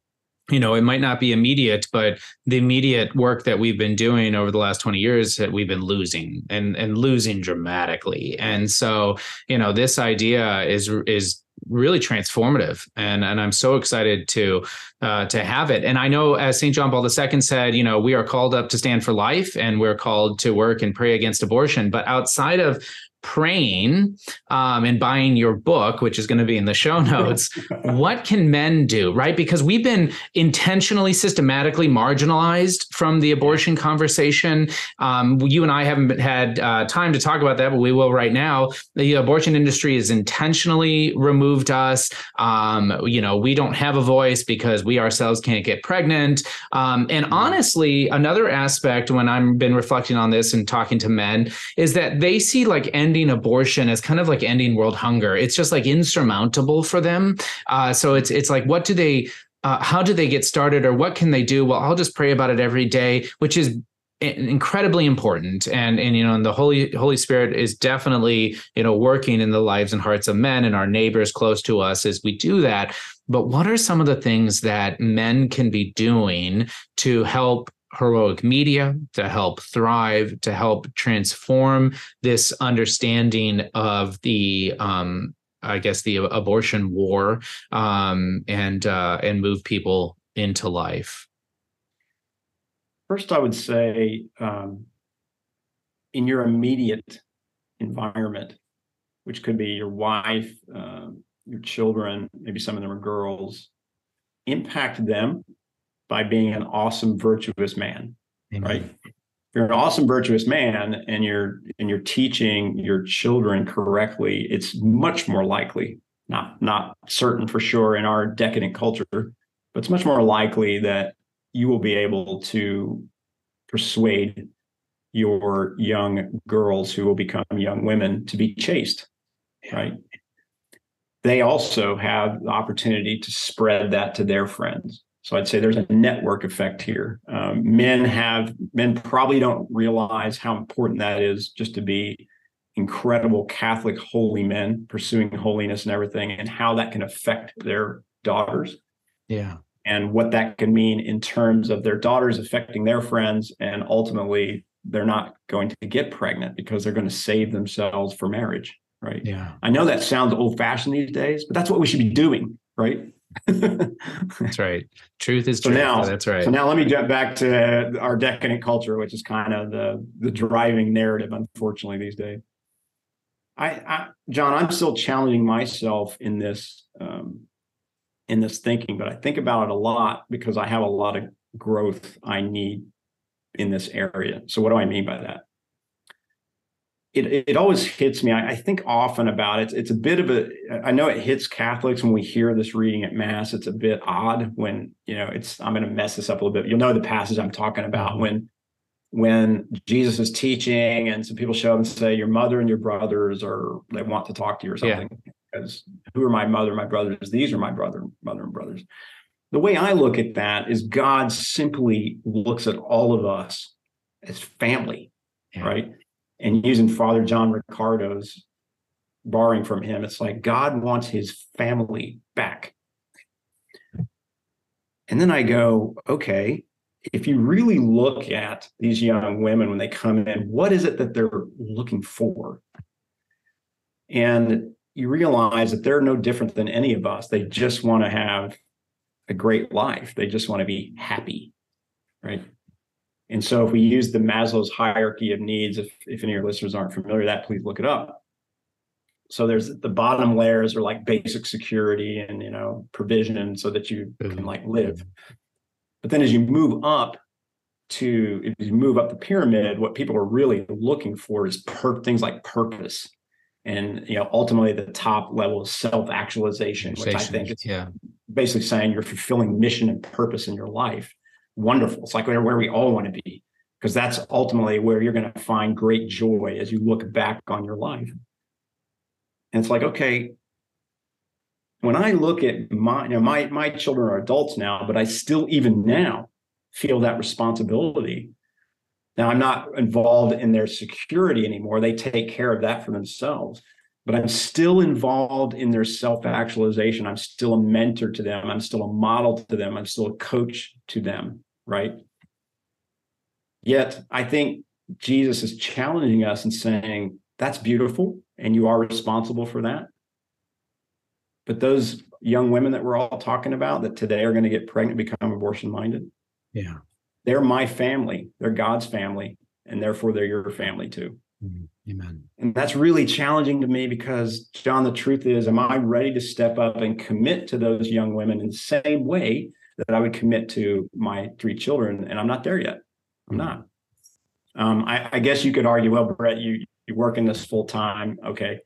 you know, it might not be immediate, but the immediate work that we've been doing over the last 20 years that we've been losing and and losing dramatically. And so, you know, this idea is is really transformative and and I'm so excited to uh, to have it and I know as St John Paul II said you know we are called up to stand for life and we're called to work and pray against abortion but outside of praying um, and buying your book, which is going to be in the show notes, what can men do, right? Because we've been intentionally, systematically marginalized from the abortion conversation. Um, you and I haven't had uh, time to talk about that, but we will right now. The abortion industry has intentionally removed us. Um, you know, we don't have a voice because we ourselves can't get pregnant. Um, and honestly, another aspect when I've been reflecting on this and talking to men is that they see like end ending abortion as kind of like ending world hunger. It's just like insurmountable for them. Uh, so it's it's like, what do they? Uh, how do they get started, or what can they do? Well, I'll just pray about it every day, which is incredibly important and and you know and the holy holy spirit is definitely you know working in the lives and hearts of men and our neighbors close to us as we do that but what are some of the things that men can be doing to help heroic media to help thrive, to help transform this understanding of the um, I guess the abortion war um, and uh, and move people into life? First, I would say um, in your immediate environment, which could be your wife, uh, your children, maybe some of them are girls, impact them by being an awesome virtuous man Amen. right? You're an awesome virtuous man and you're and you're teaching your children correctly it's much more likely not not certain for sure in our decadent culture but it's much more likely that you will be able to persuade your young girls who will become young women to be chaste right? They also have the opportunity to spread that to their friends so I'd say there's a network effect here. Um, men have men probably don't realize how important that is just to be incredible Catholic holy men pursuing holiness and everything, and how that can affect their daughters. Yeah. And what that can mean in terms of their daughters affecting their friends, and ultimately they're not going to get pregnant because they're going to save themselves for marriage. Right. Yeah. I know that sounds old fashioned these days, but that's what we should be doing. Right that's right. Truth is so truth. Now, that's right. So now let me jump back to our decadent culture, which is kind of the the driving narrative, unfortunately, these days. I, I John, I'm still challenging myself in this um, in this thinking, but I think about it a lot because I have a lot of growth I need in this area. So what do I mean by that? It, it always hits me. I, I, think often about it. It's a bit of a. I know it hits Catholics when we hear this reading at Mass. It's a bit odd when you know it's. I'm going to mess this up a little bit. You'll know the passage I'm talking about mm-hmm. when when Jesus is teaching and some people show up and say, "Your mother and your brothers are they want to talk to you or something." Yeah. Because who are my mother, my brothers? These are my brother, mother, and brothers. The way I look at that is God simply looks at all of us as family, yeah. right? And using Father John Riccardo's borrowing from him, it's like God wants his family back. And then I go, okay, if you really look at these young women when they come in, what is it that they're looking for? And you realize that they're no different than any of us. They just want to have a great life. They just want to be happy, right? And so if we use the Maslow's hierarchy of needs, if, if any of your listeners aren't familiar with that, please look it up. So there's the bottom layers are like basic security and you know provision so that you can like live. But then as you move up to if you move up the pyramid, what people are really looking for is per- things like purpose. And you know, ultimately the top level is self-actualization, which I think is yeah. basically saying you're fulfilling mission and purpose in your life wonderful. It's like where, we all want to be, because that's ultimately where you're going to find great joy as you look back on your life. And it's like, okay, when I look at my, you know, my my children are adults now, but I still even now feel that responsibility. Now I'm not involved in their security anymore. They take care of that for themselves. but I'm still involved in their self actualization. I'm still a mentor to them. I'm still a model to them. I'm still a coach to them, right? Yet I think Jesus is challenging us and saying, that's beautiful, and you are responsible for that. But those young women that we're all talking about that today are going to get pregnant, become abortion minded. Yeah. They're my family. They're God's family. And therefore, they're your family too. Mm-hmm. Amen. And that's really challenging to me because, John, the truth is, am I ready to step up and commit to those young women in the same way that I would commit to my three children? And I'm not there yet. I'm mm-hmm. not. Um, I, I, guess you could argue, well, Brett, you you work in this full time, okay,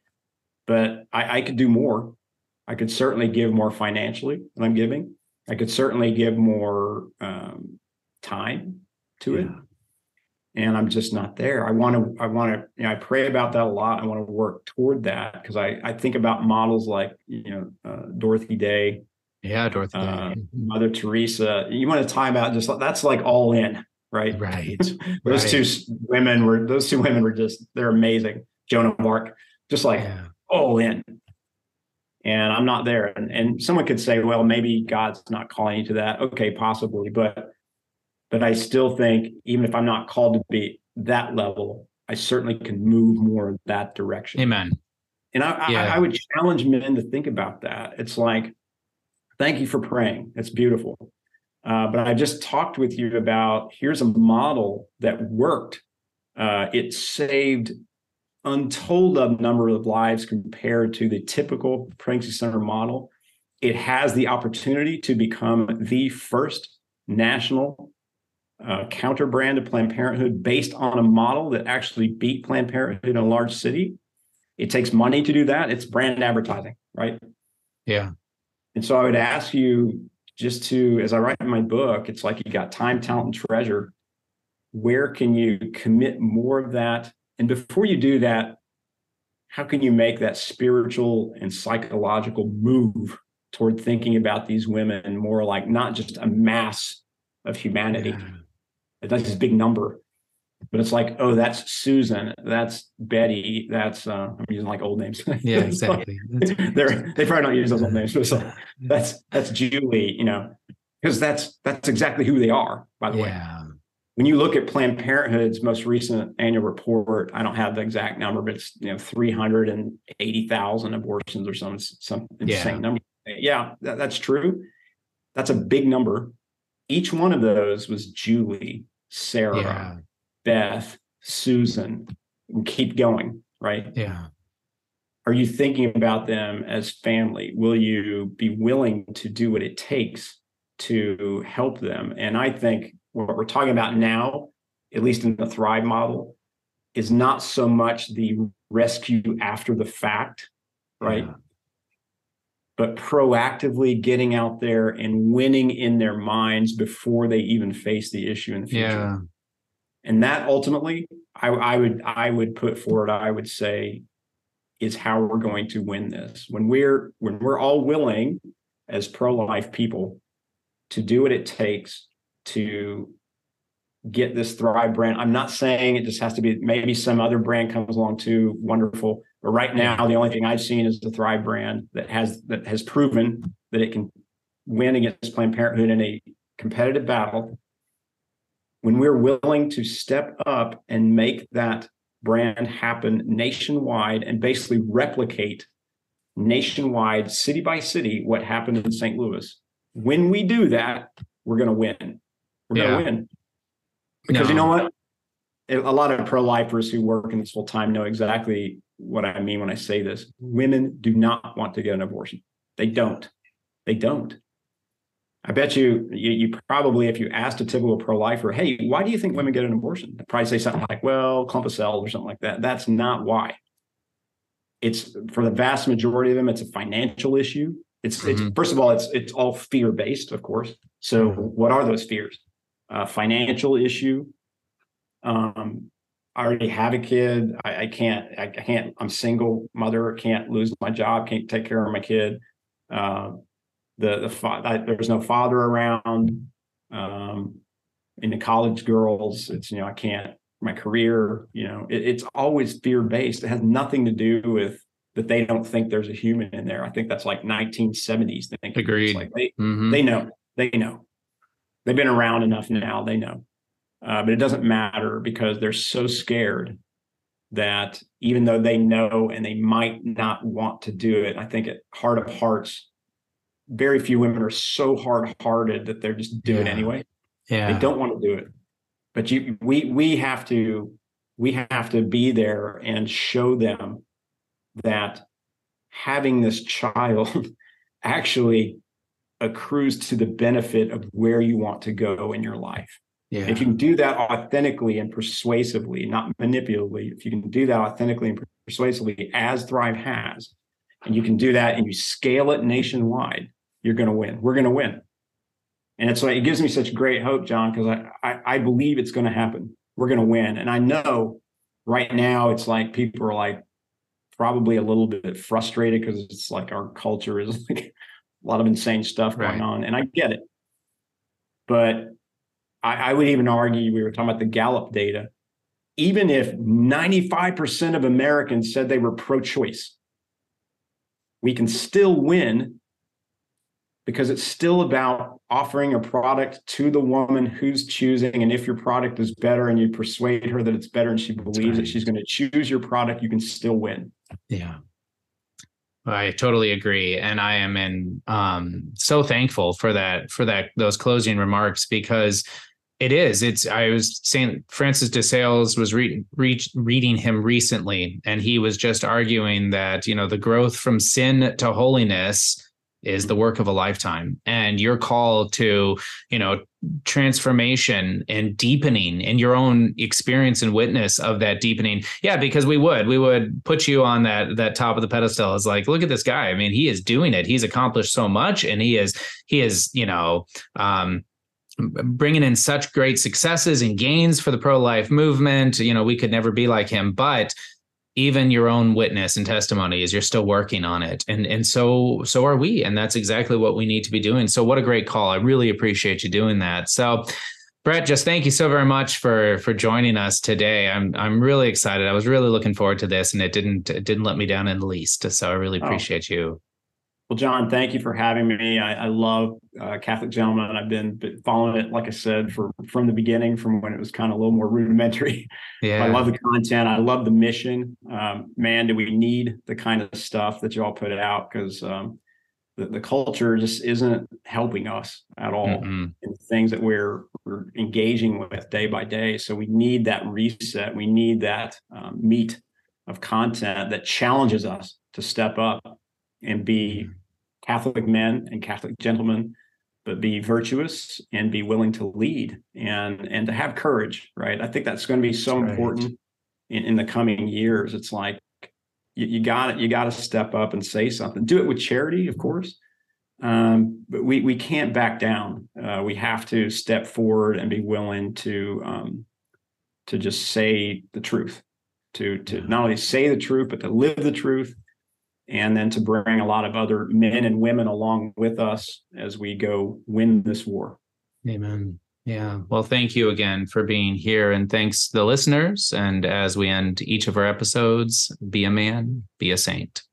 but I, I could do more. I could certainly give more financially than I'm giving. I could certainly give more um, time to yeah. it, and I'm just not there. I want to. I want to. You know, I pray about that a lot. I want to work toward that because I I think about models like you know uh, Dorothy Day. Yeah, Dorothy uh, Mother Teresa. You want to time out just that's like all in right? Right. those right. two women were those two women were just they're amazing. Joan of Arc, just like yeah. all in. And I'm not there. And, and someone could say, well, maybe God's not calling you to that. Okay, possibly, but but I still think even if I'm not called to be that level, I certainly can move more in that direction. Amen. And I, yeah. I, I would challenge men to think about that. It's like, thank you for praying. It's beautiful. Uh, but I just talked with you about here's a model that worked. Uh, it saved untold a number of lives compared to the typical pregnancy center model. It has the opportunity to become the first national uh, counter brand of Planned Parenthood based on a model that actually beat Planned Parenthood in a large city. It takes money to do that. It's brand advertising, right? Yeah. And so I would ask you just to, as I write in my book, it's like you got time, talent, and treasure. Where can you commit more of that? And before you do that, how can you make that spiritual and psychological move toward thinking about these women more like not just a mass of humanity? Yeah. That's this big number, but it's like, oh, that's Susan, that's Betty, that's uh, I'm using like old names. Yeah, exactly. They're they probably don't use those old names, but like, that's that's Julie, you know, because that's that's exactly who they are. By the yeah. way, when you look at Planned Parenthood's most recent annual report, I don't have the exact number, but it's you know three hundred and eighty thousand abortions or some some insane yeah. number. Yeah, that, that's true. That's a big number. Each one of those was Julie, Sarah. Yeah Beth, Susan, keep going, right? Yeah. Are you thinking about them as family? Will you be willing to do what it takes to help them? And I think what we're talking about now, at least in the Thrive model, is not so much the rescue after the fact, right? Yeah. But proactively getting out there and winning in their minds before they even face the issue in the future. Yeah and that ultimately I, I would i would put forward i would say is how we're going to win this. When we're when we're all willing as pro-life people to do what it takes to get this thrive brand i'm not saying it just has to be maybe some other brand comes along too wonderful. But right now the only thing i've seen is the thrive brand that has that has proven that it can win against planned parenthood in a competitive battle when we're willing to step up and make that brand happen nationwide and basically replicate nationwide, city by city, what happened in St. Louis. When we do that, we're going to win. We're yeah. going to win. Because no. you know what? A lot of pro lifers who work in this full time know exactly what I mean when I say this. Women do not want to get an abortion. They don't. They don't. I bet you, you, you probably, if you asked a typical pro-lifer, hey, why do you think women get an abortion? They'd probably say something like, well, clump of cells or something like that. That's not why. It's for the vast majority of them, it's a financial issue. It's, mm-hmm. it's first of all, it's it's all fear based, of course. So, mm-hmm. what are those fears? Uh, financial issue. Um, I already have a kid. I, I can't. I can't. I'm single mother. Can't lose my job. Can't take care of my kid. Uh, the the fa- there's no father around. Um, in the college girls, it's you know I can't my career. You know, it, it's always fear based. It has nothing to do with that they don't think there's a human in there. I think that's like 1970s thinking. Agreed. Like they, Mhm. they know, they know. They've been around enough now, they know. Uh, but it doesn't matter because they're so scared that even though they know and they might not want to do it, I think at heart of hearts, very few women are so hard hearted that they're just do it Yeah. anyway. yeah. They don't want to do it. But you we we have to we have to be there and show them that having this child actually accrues to the benefit of where you want to go in your life. yeah. If you can do that authentically and persuasively, not manipulatively, if you can do that authentically and persuasively, as Thrive has, and you can do that and you scale it nationwide, you're going to win. We're going to win. And it's like it gives me such great hope, John, because I, I I believe it's going to happen. We're going to win, and I know right now it's like people are like probably a little bit frustrated because it's like our culture is like a lot of insane stuff going Right. on, and I get it. But I, I would even argue we were talking about the Gallup data. Even if 95% of Americans said they were pro choice, we can still win because it's still about offering a product to the woman who's choosing. And if your product is better and you persuade her that it's better and she believes that she's going to choose your product, you can still win. Yeah. I totally agree. And I am in um so thankful for that, for that, those closing remarks because it is. It's I was saying Francis de Sales was re- re- reading him recently, and he was just arguing that, you know, the growth from sin to holiness is the work of a lifetime. And your call to, you know, transformation and deepening in your own experience and witness of that deepening. Yeah, because we would, we would put you on that that top of the pedestal. It's like, look at this guy. I mean, he is doing it. He's accomplished so much, and he is he is, you know, um, bringing in such great successes and gains for the pro life movement. You know, we could never be like him, but even your own witness and testimony is you're still working on it. And and so so are we. And that's exactly what we need to be doing. So what a great call. I really appreciate you doing that. So brett just thank you so very much for for joining us today. I'm i'm really excited. I was really looking forward to this and it didn't it didn't let me down in the least. So i really Oh. appreciate you Well, John, thank you for having me. I, I love uh, Catholic Gentlemen. I've been following it, like I said, for from the beginning, from when it was kind of a little more rudimentary. yeah I love the content. I love the mission. Um, man, do we need the kind of stuff that y'all put out because um, the, the culture just isn't helping us at all Mm-mm. in the things that we're we're engaging with day by day. So we need that reset. We need that um, meat of content that challenges us to step up and be Catholic men and Catholic gentlemen, but be virtuous and be willing to lead and and to have courage. Right. I think that's going to be so right. important in, in the coming years. It's like you, you got it. You got to step up and say something. Do it with charity, of course. Um, but we we can't back down. Uh, we have to step forward and be willing to um, to just say the truth. To to Yeah. not only say the truth, but to live the truth, and then to bring a lot of other men and women along with us as we go win this war. Amen. Yeah. Well, thank you again for being here. And thanks to the listeners. And as we end each of our episodes, be a man, be a saint.